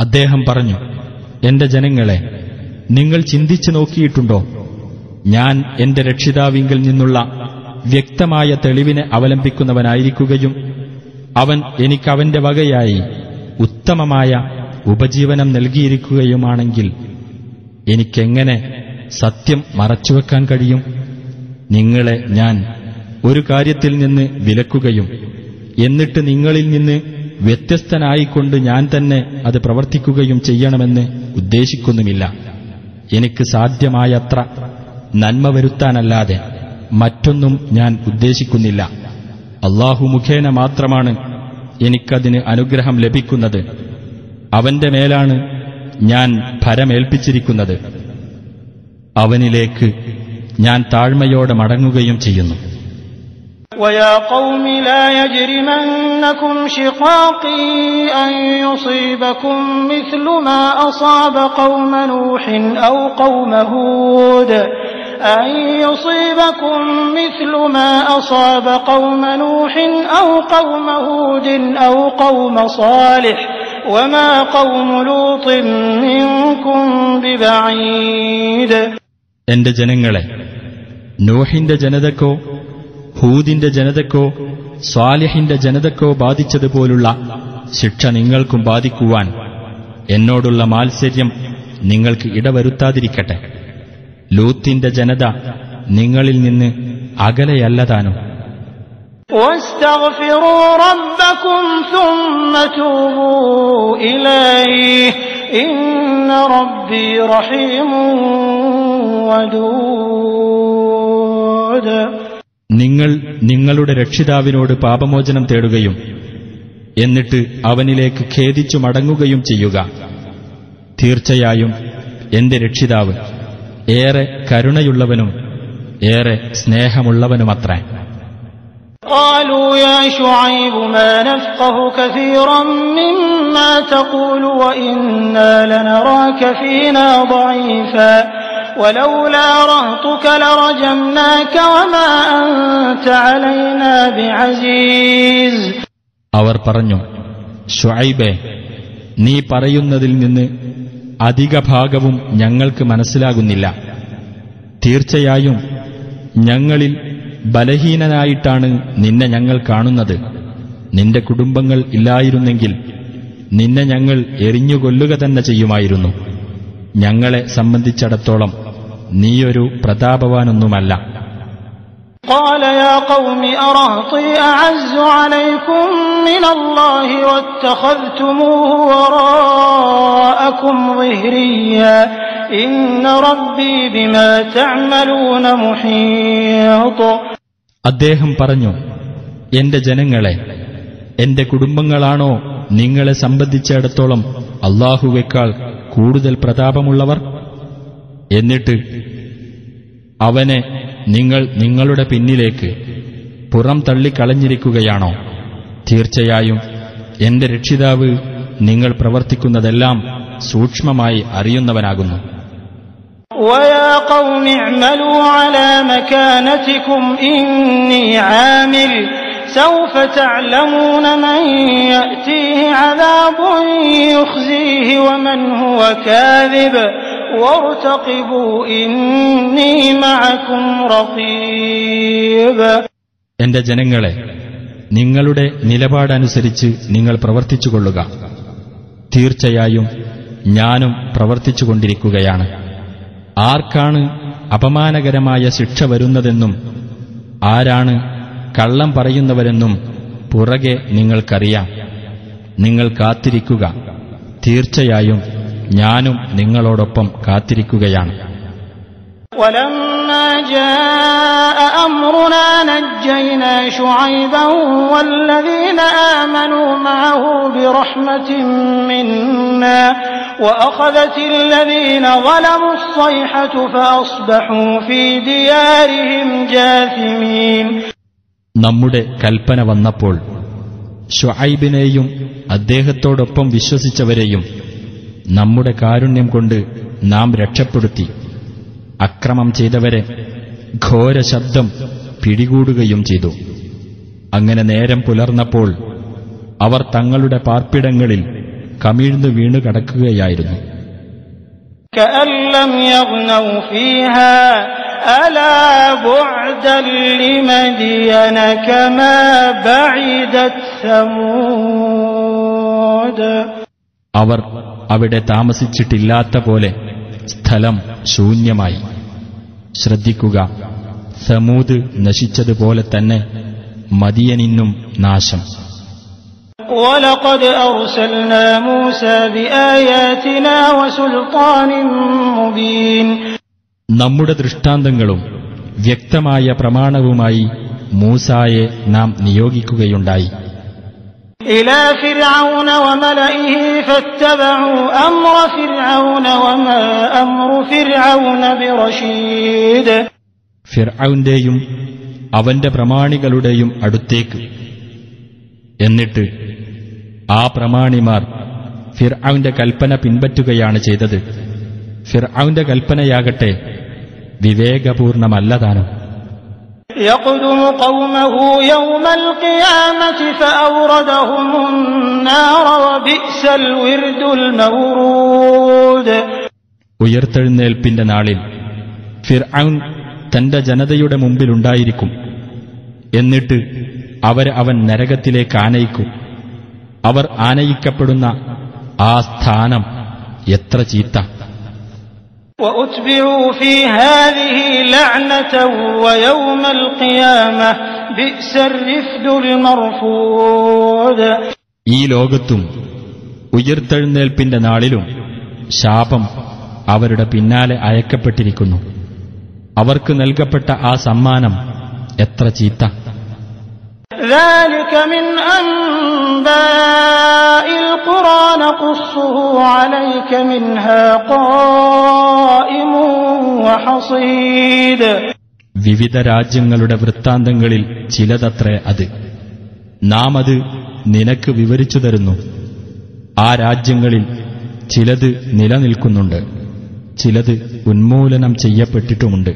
അദ്ദേഹം പറഞ്ഞു എന്റെ ജനങ്ങളെ നിങ്ങൾ ചിന്തിച്ചു നോക്കിയിട്ടുണ്ടോ? ഞാൻ എന്റെ രക്ഷിതാവിങ്കിൽ നിന്നുള്ള വ്യക്തമായ തെളിവിനെ അവലംബിക്കുന്നവനായിരിക്കുകയും അവൻ എനിക്കവന്റെ വകയായി ഉത്തമമായ ഉപജീവനം നൽകിയിരിക്കുകയുമാണെങ്കിൽ എനിക്കെങ്ങനെ സത്യം മറച്ചുവെക്കാൻ കഴിയും? നിങ്ങളെ ഞാൻ ഒരു കാര്യത്തിൽ നിന്ന് വിലക്കുകയും എന്നിട്ട് നിങ്ങളിൽ നിന്ന് വ്യത്യസ്തനായിക്കൊണ്ട് ഞാൻ തന്നെ അത് പ്രവർത്തിക്കുകയും ചെയ്യണമെന്ന് ഉദ്ദേശിക്കുന്നുമില്ല. എനിക്ക് സാധ്യമായത്ര നന്മ വരുത്താനല്ലാതെ മറ്റൊന്നും ഞാൻ ഉദ്ദേശിക്കുന്നില്ല. അള്ളാഹു മുഖേന മാത്രമാണ് എനിക്കതിന് അനുഗ്രഹം ലഭിക്കുന്നത്. അവന്റെ മേലാണ് ഞാൻ ഭരമേൽപ്പിച്ചിരിക്കുന്നത്. അവനിലേക്ക് ഞാൻ താഴ്മയോടെ മടങ്ങുകയും ചെയ്യുന്നു. ويا قوم لا يجرمنكم شقاقي أن يصيبكم مثل ما أصاب قوم نوح أو قوم هود أن يصيبكم مثل ما أصاب قوم نوح أو قوم هود أو قوم صالح وما قوم لوط منكم ببعيد എന്റെ ജനങ്ങളെ നോഹിന്റെ ജനതക്കോ ഹൂദിന്റെ ജനതക്കോ സ്വാലിഹിന്റെ ജനതക്കോ ബാധിച്ചതുപോലുള്ള ശിക്ഷ നിങ്ങൾക്കും ബാധിക്കുവാൻ എന്നോടുള്ള മാത്സര്യം നിങ്ങൾക്ക് ഇടവരുത്താതിരിക്കട്ടെ. ലൂത്തിന്റെ ജനത നിങ്ങളിൽ നിന്ന് അകലെയല്ലതാനും. ൂട നിങ്ങൾ നിങ്ങളുടെ രക്ഷിതാവിനോട് പാപമോചനം തേടുകയും എന്നിട്ട് അവനിലേക്ക് ഖേദിച്ചു മടങ്ങുകയും ചെയ്യുക തീർച്ചയായും എന്റെ രക്ഷിതാവ് ഏറെ കരുണയുള്ളവനും ഏറെ സ്നേഹമുള്ളവനുമത്രേ قالوا يا شعيب ما نفقه كثيرا مما تقول وإنا لنراك فينا ضعيفا ولولا رهطك لرجمناك وما أنت علينا بعزيز അവർ പറഞ്ഞു ഷുഐബെ നീ പറയുന്നതിൽ നിന്ന് അധിക ഭാഗവും ഞങ്ങൾക്ക് മനസ്സിലാകുന്നില്ല തീർച്ചയായും ഞങ്ങളിൽ ബലഹീനനായിട്ടാണ് നിന്നെ ഞങ്ങൾ കാണുന്നത് നിന്റെ കുടുംബങ്ങൾ ഇല്ലായിരുന്നെങ്കിൽ നിന്നെ ഞങ്ങൾ എറിഞ്ഞുകൊല്ലുക തന്നെ ചെയ്യുമായിരുന്നു ഞങ്ങളെ സംബന്ധിച്ചിടത്തോളം നീയൊരു പ്രതാപവാനൊന്നുമല്ല قال يا قوم أرهطي أعز عليكم من الله واتخذتموه وراءكم ظهريا إن ربي بما تعملون محيط അദ്ദേഹം പറഞ്ഞു എന്റെ ജനങ്ങളെ എന്റെ കുടുംബങ്ങളാണോ നിങ്ങളെ സംബന്ധിച്ചിടത്തോളം അള്ളാഹുവേക്കാൾ കൂടുതൽ പ്രതാപമുള്ളവർ എന്നിട്ട് അവനെ നിങ്ങൾ നിങ്ങളുടെ പിന്നിലേക്ക് പുറം തള്ളിക്കളഞ്ഞിരിക്കുകയാണോ തീർച്ചയായും എന്റെ രക്ഷിതാവ് നിങ്ങൾ പ്രവർത്തിക്കുന്നതെല്ലാം സൂക്ഷ്മമായി അറിയുന്നവനാകുന്നു ويا قوم اعملوا على مكانتكم إني عامل سوف تعلمون من يأتيه عذاب يخزيه ومن هو كاذب എന്റെ ജനങ്ങളെ നിങ്ങളുടെ നിലപാടനുസരിച്ച് നിങ്ങൾ പ്രവർത്തിച്ചുകൊള്ളുക. തീർച്ചയായും ഞാനും പ്രവർത്തിച്ചുകൊണ്ടിരിക്കുകയാണ്. ആർക്കാണ് അപമാനകരമായ ശിക്ഷ വരുന്നതെന്നും ആരാണ് കള്ളം പറയുന്നവരെന്നും പുറകെ നിങ്ങൾക്കറിയാം. നിങ്ങൾ കാത്തിരിക്കുക. തീർച്ചയായും ഞാനും നിങ്ങളോടൊപ്പം കാത്തിരിക്കുകയാണ് ولما جاء أمرنا نجينا شعيبا والذين آمنوا معه برحمة منا وأخذت الذين ظلموا الصيحة فأصبحوا في ديارهم جاثمين നമ്മുടെ കൽപ്പന വന്നപ്പോൾ ഷുഐബിനെയും അദ്ദേഹത്തോടൊപ്പം വിശ്വസിച്ചവരെയും നമ്മുടെ കാരുണ്യം കൊണ്ട് നാം രക്ഷപ്പെടുത്തി. അക്രമം ചെയ്തവരെ ഘോര ശബ്ദം പിടികൂടുകയും ചെയ്തു. അങ്ങനെ നേരം പുലർന്നപ്പോൾ അവർ തങ്ങളുടെ പാർപ്പിടങ്ങളിൽ കമിഴ്ന്നു വീണു കടക്കുകയായിരുന്നു. അവർ അവിടെ താമസിച്ചിട്ടില്ലാത്ത പോലെ സ്ഥലം ശൂന്യമായി ശ്രദ്ധിക്കുക സമൂത് നശിച്ചതുപോലെ തന്നെ മദിയനിന്നും നാശം ولقد أرسلنا موسى بآياتنا وسلطان مبين നമ്മുടെ ദൃഷ്ടാന്തങ്ങളും വ്യക്തമായ പ്രമാണവുമായി മൂസായെ നാം നിയോഗിക്കുകയുണ്ടായി إلى فرعون وملئه فاتبعوا أمر فرعون وما أمر فرعون برشيد ഫിർഔന്റെയും അവന്റെ പ്രമാണികളുടെയും അടുത്തേക്ക് എന്നിട്ട് ആ പ്രമാണിമാർ ഫിർഔന്റെ കൽപ്പന പിൻപറ്റുകയാണ് ചെയ്തത് ഫിർഔന്റെ കൽപ്പനയാകട്ടെ വിവേകപൂർണമല്ലതാനും يقدم قومه يوم القيامة فأوردهم النار وبئس الورد المورود ഉയർത്തെഴുന്നേൽപ്പിന്റെ നാളിൽ ഫിർഔൻ തന്റെ ജനതയുടെ മുമ്പിലുണ്ടായിരിക്കും എന്നിട്ട് അവരെ അവൻ നരകത്തിലേക്ക് ആനയിക്കും അവർ ആനയിക്കപ്പെടുന്ന ആ സ്ഥാനം എത്ര ചീത്ത ഈ ലോകത്തും ഉയർത്തെഴുന്നേൽപ്പിന്റെ നാളിലും ശാപം അവരുടെ പിന്നാലെ അയക്കപ്പെട്ടിരിക്കുന്നു അവർക്ക് നൽകപ്പെട്ട ആ സമ്മാനം എത്ര ചീത്ത ذلك من أنباء القرى نقصه عليك منها قائم وحصيد വിവിധ രാജ്യങ്ങളുടെ വൃത്താന്തങ്ങളിൽ ചിലതത്രേ അത് നാം അത് നിനക്ക് വിവരിച്ചു തരുന്നു ആ രാജ്യങ്ങളിൽ ചിലത് നിലനിൽക്കുന്നുണ്ട് ചിലത് ഉന്മൂലനം ചെയ്യപ്പെട്ടിട്ടുമുണ്ട്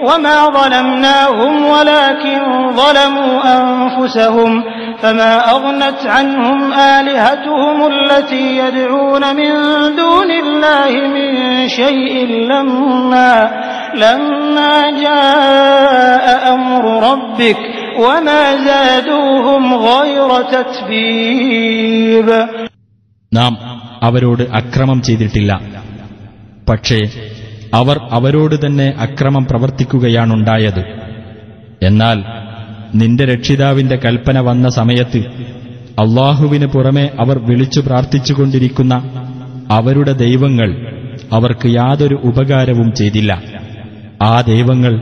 وما ظلمناهم ولكن ظلموا أنفسهم فما أغنت عنهم آلهتهم التي يدعون من دون الله من شيء لما لما جاء أمر ربك وما زادوهم غير تتبيب നാം അവരോട് അക്രമം ചെയ്തിട്ടില്ല പക്ഷേ അവർ അവരോട് തന്നെ അക്രമം പ്രവർത്തിക്കുകയാണുണ്ടായത്. എന്നാൽ നിന്റെ രക്ഷിതാവിന്റെ കൽപ്പന വന്ന സമയത്ത് അള്ളാഹുവിന് പുറമെ അവർ വിളിച്ചു പ്രാർത്ഥിച്ചുകൊണ്ടിരിക്കുന്ന അവരുടെ ദൈവങ്ങൾ അവർക്ക് യാതൊരു ഉപകാരവും ചെയ്തില്ല. ആ ദൈവങ്ങൾ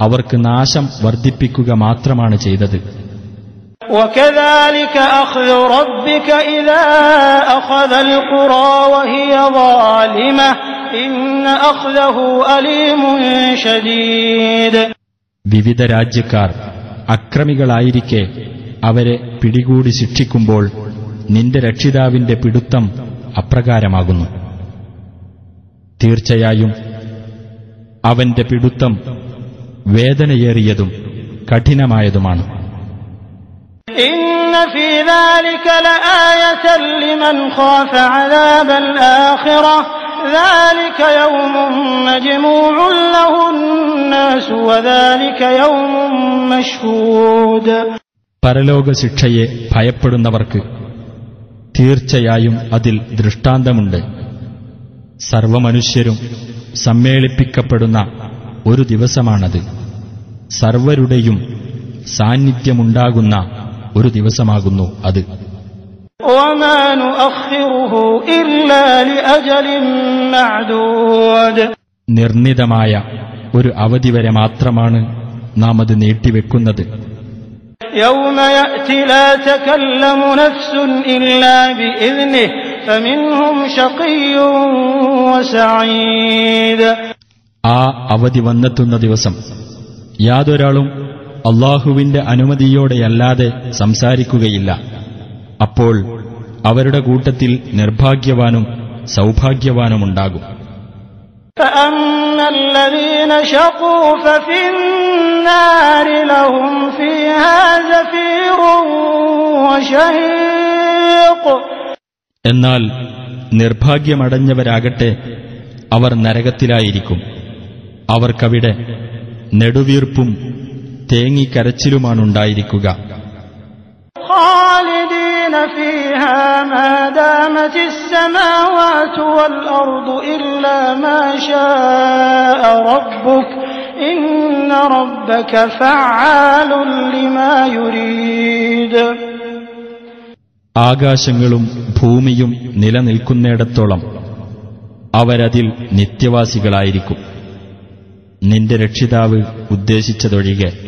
അവർക്ക് നാശം വർദ്ധിപ്പിക്കുക മാത്രമാണ് ചെയ്തത്. وكذلك أخذ ربك إذا أخذ القرى وهي ظالمة إن أخذه أليم شديد വിവിധ രാജ്യക്കാർ അക്രമികളായിരിക്കെ അവരെ പിടികൂടി ശിക്ഷിക്കുമ്പോൾ നിന്റെ രക്ഷിതാവിന്റെ പിടുത്തം അപ്രകാരമാകുന്നു തീർച്ചയായും അവന്റെ പിടുത്തം വേദനയേറിയതും കഠിനമായതുമാണ് പരലോക ശിക്ഷയെ ഭയപ്പെടുന്നവർക്ക് തീർച്ചയായും അതിൽ ദൃഷ്ടാന്തമുണ്ട്. സർവമനുഷ്യരും സമ്മേളിപ്പിക്കപ്പെടുന്ന ഒരു ദിവസമാണത്. സർവരുടെയും സാന്നിധ്യമുണ്ടാകുന്ന ഒരു ദിവസമാകുന്നു അത് وما نؤخره إلا لأجل معدود നിർണിതമായ ഒരു അവധി വരെ മാത്രമാണ് നാം അത് നീട്ടിവെക്കുന്നത് يوم يأتي لا تكلم نفس إلا بإذنه فمنهم شقي وسعيد ആ അവധി വന്നെത്തുന്ന ദിവസം യാതൊരാളും അള്ളാഹുവിന്റെ അനുമതിയോടെയല്ലാതെ സംസാരിക്കുകയില്ല. അപ്പോൾ അവരുടെ കൂട്ടത്തിൽ നിർഭാഗ്യവാനും സൗഭാഗ്യവാനുമുണ്ടാകും. എന്നാൽ നിർഭാഗ്യമടഞ്ഞവരാകട്ടെ അവർ നരകത്തിലായിരിക്കും. അവർക്കവിടെ നെടുവീർപ്പും തേങ്ങിക്കരച്ചിലുമാണുണ്ടായിരിക്കുക. ആകാശങ്ങളും ഭൂമിയും നിലനിൽക്കുന്നിടത്തോളം അവരതിൽ നിത്യവാസികളായിരിക്കും. നിന്റെ രക്ഷിതാവ് ഉദ്ദേശിച്ചതൊഴികെ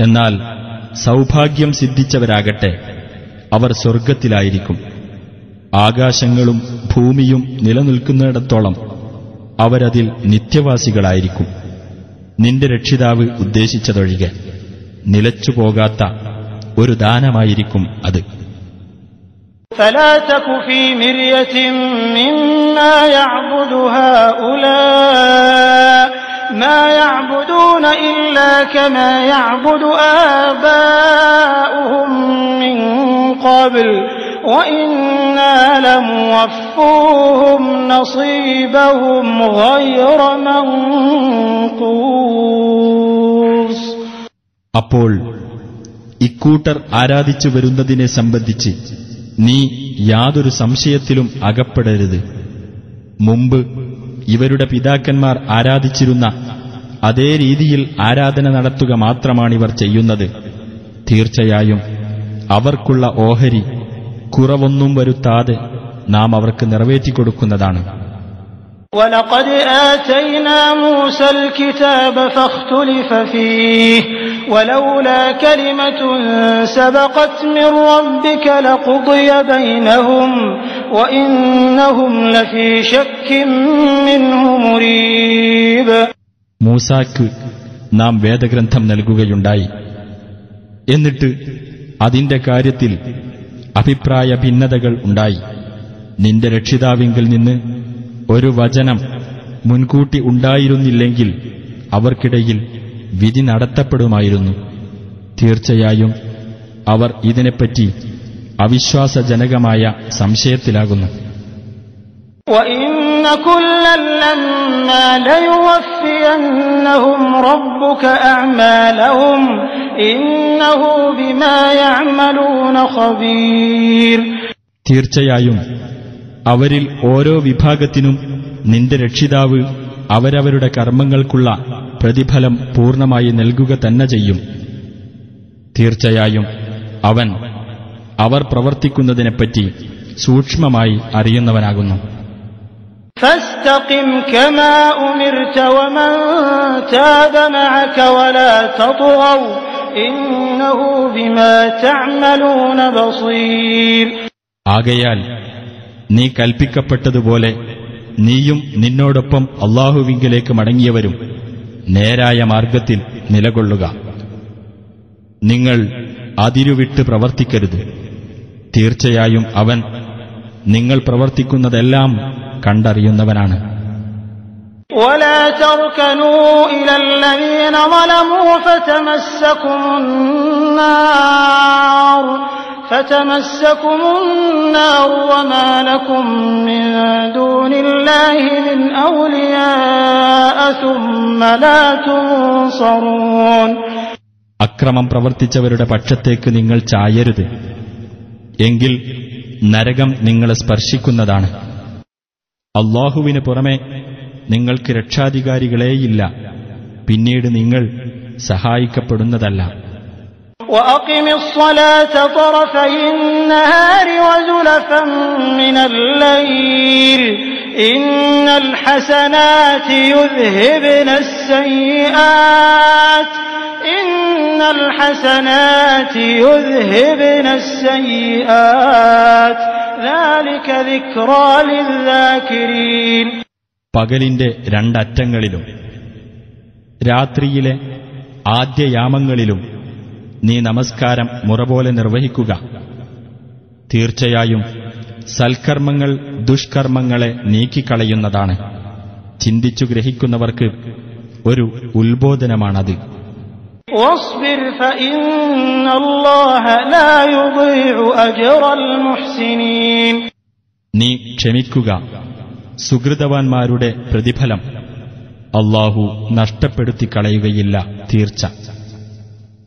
എന്നാൽ സൗഭാഗ്യം സിദ്ധിച്ചവരാകട്ടെ അവർ സ്വർഗത്തിലായിരിക്കും ആകാശങ്ങളും ഭൂമിയും നിലനിൽക്കുന്നിടത്തോളം അവരതിൽ നിത്യവാസികളായിരിക്കും. നിന്റെ രക്ഷിതാവ് ഉദ്ദേശിച്ചതൊഴികെ നിലച്ചുപോകാത്ത ഒരു ദാനമായിരിക്കും അത്. ഫലാ تك في مرية مما يعبد هؤلاء ما يعبدون إلا كما يعبد آباؤهم من قبل وإنا لموفوهم نصيبهم غير منقوص അപ്പോൾ ഇക്കൂട്ടർ ആരാധിച്ചു വരുന്നതിനെ സംബന്ധിച്ച് നീ യാതൊരു സംശയത്തിലും അകപ്പെടരുത് മുമ്പ് ഇവരുടെ പിതാക്കന്മാർ ആരാധിച്ചിരുന്ന അതേ രീതിയിൽ ആരാധന നടത്തുക മാത്രമാണിവർ ചെയ്യുന്നത് തീർച്ചയായും അവർക്കുള്ള ഓഹരി കുറവൊന്നും വരുത്താതെ നാം അവർക്ക് നിറവേറ്റിക്കൊടുക്കുന്നതാണ് ولقد آتينا موسى الكتاب فاختلف فيه ولولا كلمة سبقت من ربك لقضي بينهم وإنهم لفي شك منه مريب മൂസാക്ക് നാം വേദഗ്രന്ഥം നൽകുകയുണ്ടായി എന്നിട്ട് അതിന്റെ കാര്യത്തിൽ അഭിപ്രായ ഭിന്നതകൾ ഉണ്ടായി നിന്റെ രക്ഷിതാവിങ്കിൽ നിന്ന് ഒരു വചനം മുൻകൂട്ടി ഉണ്ടായിരുന്നില്ലെങ്കിൽ അവർക്കിടയിൽ വിധി നടത്തപ്പെടുമായിരുന്നു. തീർച്ചയായും അവർ ഇതിനെപ്പറ്റി അവിശ്വാസജനകമായ സംശയത്തിലാകുന്നു. തീർച്ചയായും അവരിൽ ഓരോ വിഭാഗത്തിനും നിന്റെ രക്ഷിതാവ് അവരവരുടെ കർമ്മങ്ങൾക്കുള്ള പ്രതിഫലം പൂർണമായി നൽകുക തന്നെ ചെയ്യും. തീർച്ചയായും അവൻ അവർ പ്രവർത്തിക്കുന്നതിനെപ്പറ്റി സൂക്ഷ്മമായി അറിയുന്നവനാകുന്നു. ആകയാൽ നീ കൽപ്പിക്കപ്പെട്ടതുപോലെ നീയും നിന്നോടൊപ്പം അള്ളാഹുവിങ്കിലേക്ക് മടങ്ങിയവരും നേരായ മാർഗത്തിൽ നിലകൊള്ളുക നിങ്ങൾ അതിരുവിട്ട് പ്രവർത്തിക്കരുത് തീർച്ചയായും അവൻ നിങ്ങൾ പ്രവർത്തിക്കുന്നതെല്ലാം കണ്ടറിയുന്നവനാണ് ولا تركنوا إلى الذين ظلموا فتمسكم النار فتمسكم النار وما لكم من دون الله من أولياء ثم لا تنصرون അക്രമം പ്രവർത്തിച്ചവരുടെ പക്ഷത്തേക്ക് നിങ്ങൾ ചായരുത് എങ്കിൽ നരകം നിങ്ങളെ സ്പർശിക്കുന്നതാണ് അള്ളാഹുവിന് പുറമെ നിങ്ങൾക്ക് രക്ഷാധികാരികളേയില്ല പിന്നീട് നിങ്ങൾ സഹായിക്കപ്പെടുന്നതല്ല وأقم الصلاة طرفي النهار وزلفا من الليل إن الحسنات يذهبن السيئات إن الحسنات يذهبن السيئات ذلك ذكرى للذاكرين പകലിന്റെ രണ്ടറ്റങ്ങളിലും രാത്രിയിലെ ആദ്യയാമങ്ങളിലും നീ നമസ്കാരം മുറപോലെ നിർവഹിക്കുക. തീർച്ചയായും സൽക്കർമ്മങ്ങൾ ദുഷ്കർമ്മങ്ങളെ നീക്കിക്കളയുന്നതാണ്. ചിന്തിച്ചു ഗ്രഹിക്കുന്നവർക്ക് ഒരു ഉത്ബോധനമാണത്. നീ ക്ഷമിക്കുക. സുഹൃതവാന്മാരുടെ പ്രതിഫലം. അള്ളാഹു നഷ്ടപ്പെടുത്തി കളയുകയില്ല തീർച്ച.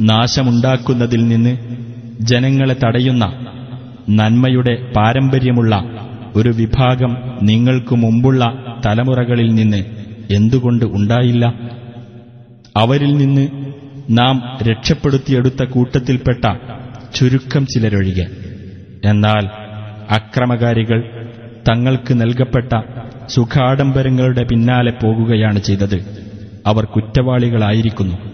നാശമുണ്ടാക്കുന്നതിൽ നിന്ന് ജനങ്ങളെ തടയുന്ന നന്മയുടെ പാരമ്പര്യമുള്ള ഒരു വിഭാഗം നിങ്ങൾക്കു മുമ്പുള്ള തലമുറകളിൽ നിന്ന് എന്തുകൊണ്ട് ഉണ്ടായില്ല? അവരിൽ നിന്ന് നാം രക്ഷപ്പെടുത്തിയെടുത്ത കൂട്ടത്തിൽപ്പെട്ട ചുരുക്കം ചിലരൊഴികെ. എന്നാൽ അക്രമകാരികൾ തങ്ങൾക്ക് നൽകപ്പെട്ട സുഖാഡംബരങ്ങളുടെ പിന്നാലെ പോകുകയാണ് ചെയ്തത്. അവർ കുറ്റവാളികളായിരിക്കുന്നു.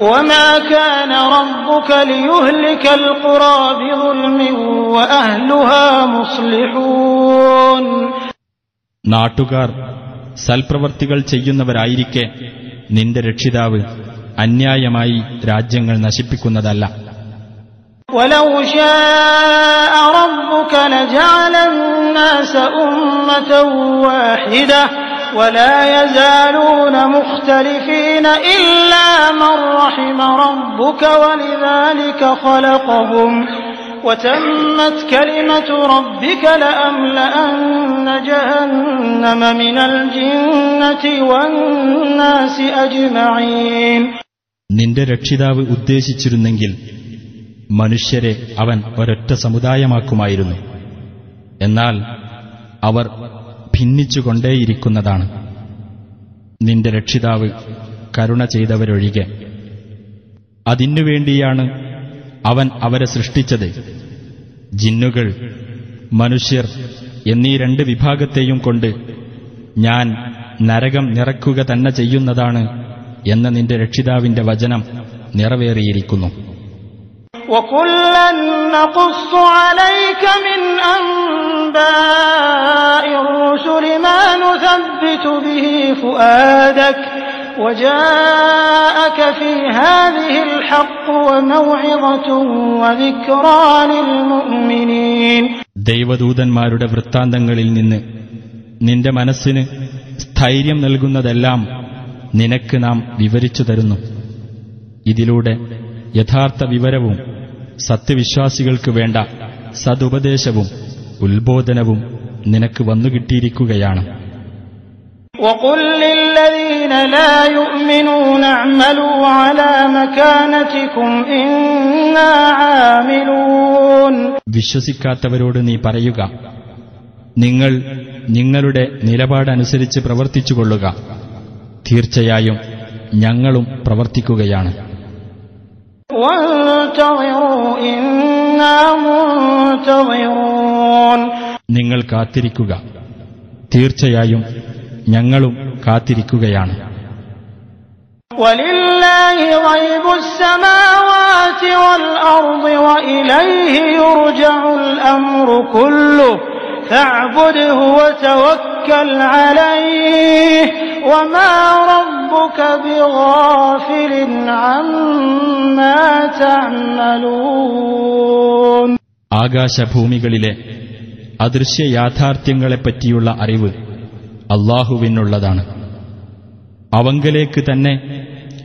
وما كان ربك ليهلك القرى بظلم وأهلها مصلحون നാട്ടുകാർ സൽപ്രവർത്തികൾ ചെയ്യുന്നവരായിരിക്കെ നിന്റെ രക്ഷിതാവ് അന്യായമായി രാജ്യങ്ങൾ നശിപ്പിക്കുന്നതല്ല ولو شاء ربك لجعل الناس أمة واحدة ولا يزالون مختلفين إلا من رحم ربك ولذلك خلقهم وتمت كلمة ربك لأملأن جهنم من الجنة والناس أجمعين നിന്റെ രക്ഷിതാവ് ഉദ്ദേശിച്ചിരുന്നെങ്കിൽ മനുഷ്യരെ അവൻ ഒരൊറ്റ സമുദായമാക്കുമായിരുന്നു എന്നാൽ അവർ ഭിന്നിച്ചുകൊണ്ടേയിരിക്കുന്നതാണ്. നിന്റെ രക്ഷിതാവ് കരുണ ചെയ്തവരൊഴികെ. അതിനുവേണ്ടിയാണ് അവൻ അവരെ സൃഷ്ടിച്ചത്. ജിന്നുകൾ മനുഷ്യർ എന്നീ രണ്ട് വിഭാഗത്തെയും കൊണ്ട് ഞാൻ നരകം നിറക്കുക തന്നെ ചെയ്യുന്നതാണ് എന്ന നിന്റെ രക്ഷിതാവിന്റെ വചനം നിറവേറിയിരിക്കുന്നു. وكلا نقص عليك من أنباء الرسل ما نثبت به فؤادك وجاءك في هذه الحق وموعظة وذكرى للمؤمنين ദൈവദൂതന്മാരുടെ വൃത്താന്തങ്ങളിൽ നിന്ന് നിന്റെ മനസ്സിന് സ്ഥൈര്യം നൽകുന്നതെല്ലാം നിനക്ക് നാം വിവരിച്ചു തരുന്നു ഇതിലൂടെ യഥാർത്ഥ വിവരവും സത്യവിശ്വാസികൾക്ക് വേണ്ട സതുപദേശവും ഉത്ബോധനവും നിനക്ക് വന്നുകിട്ടിയിരിക്കുകയാണ് وقل للذين لا يؤمنون اعملوا على مكانتكم إنا عاملون വിശ്വസിക്കാത്തവരോട് നീ പറയുക നിങ്ങൾ നിങ്ങളുടെ നിലപാടനുസരിച്ച് പ്രവർത്തിച്ചുകൊള്ളുക തീർച്ചയായും ഞങ്ങളും പ്രവർത്തിക്കുകയാണ് وانتظروا إنا منتظرون നിങ്ങൾ കാത്തിരിക്കുക. തീർച്ചയായും ഞങ്ങളും കാത്തിരിക്കുകയാണ്. ولله غيب السماوات والأرض وإليه يرجع الأمر كله فاعبده وتوكل عليه وما ربك بغافل عما تعملون ആകാശഭൂമികളിലെ അദൃശ്യ യാഥാർത്ഥ്യങ്ങളെപ്പറ്റിയുള്ള അറിവ് അള്ളാഹുവിനുള്ളതാണ് അവങ്കലേക്ക് തന്നെ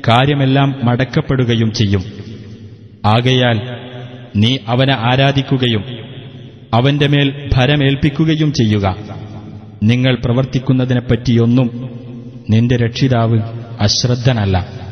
കാര്യമെല്ലാം മടക്കപ്പെടുകയും ചെയ്യും ആകയാൽ നീ അവനെ ആരാധിക്കുകയും അവന്റെ മേൽ ഭരമേൽപ്പിക്കുകയും ചെയ്യുക. നിങ്ങൾ പ്രവർത്തിക്കുന്നതിനെപ്പറ്റിയൊന്നും നിന്റെ രക്ഷിതാവ് അശ്രദ്ധനല്ല.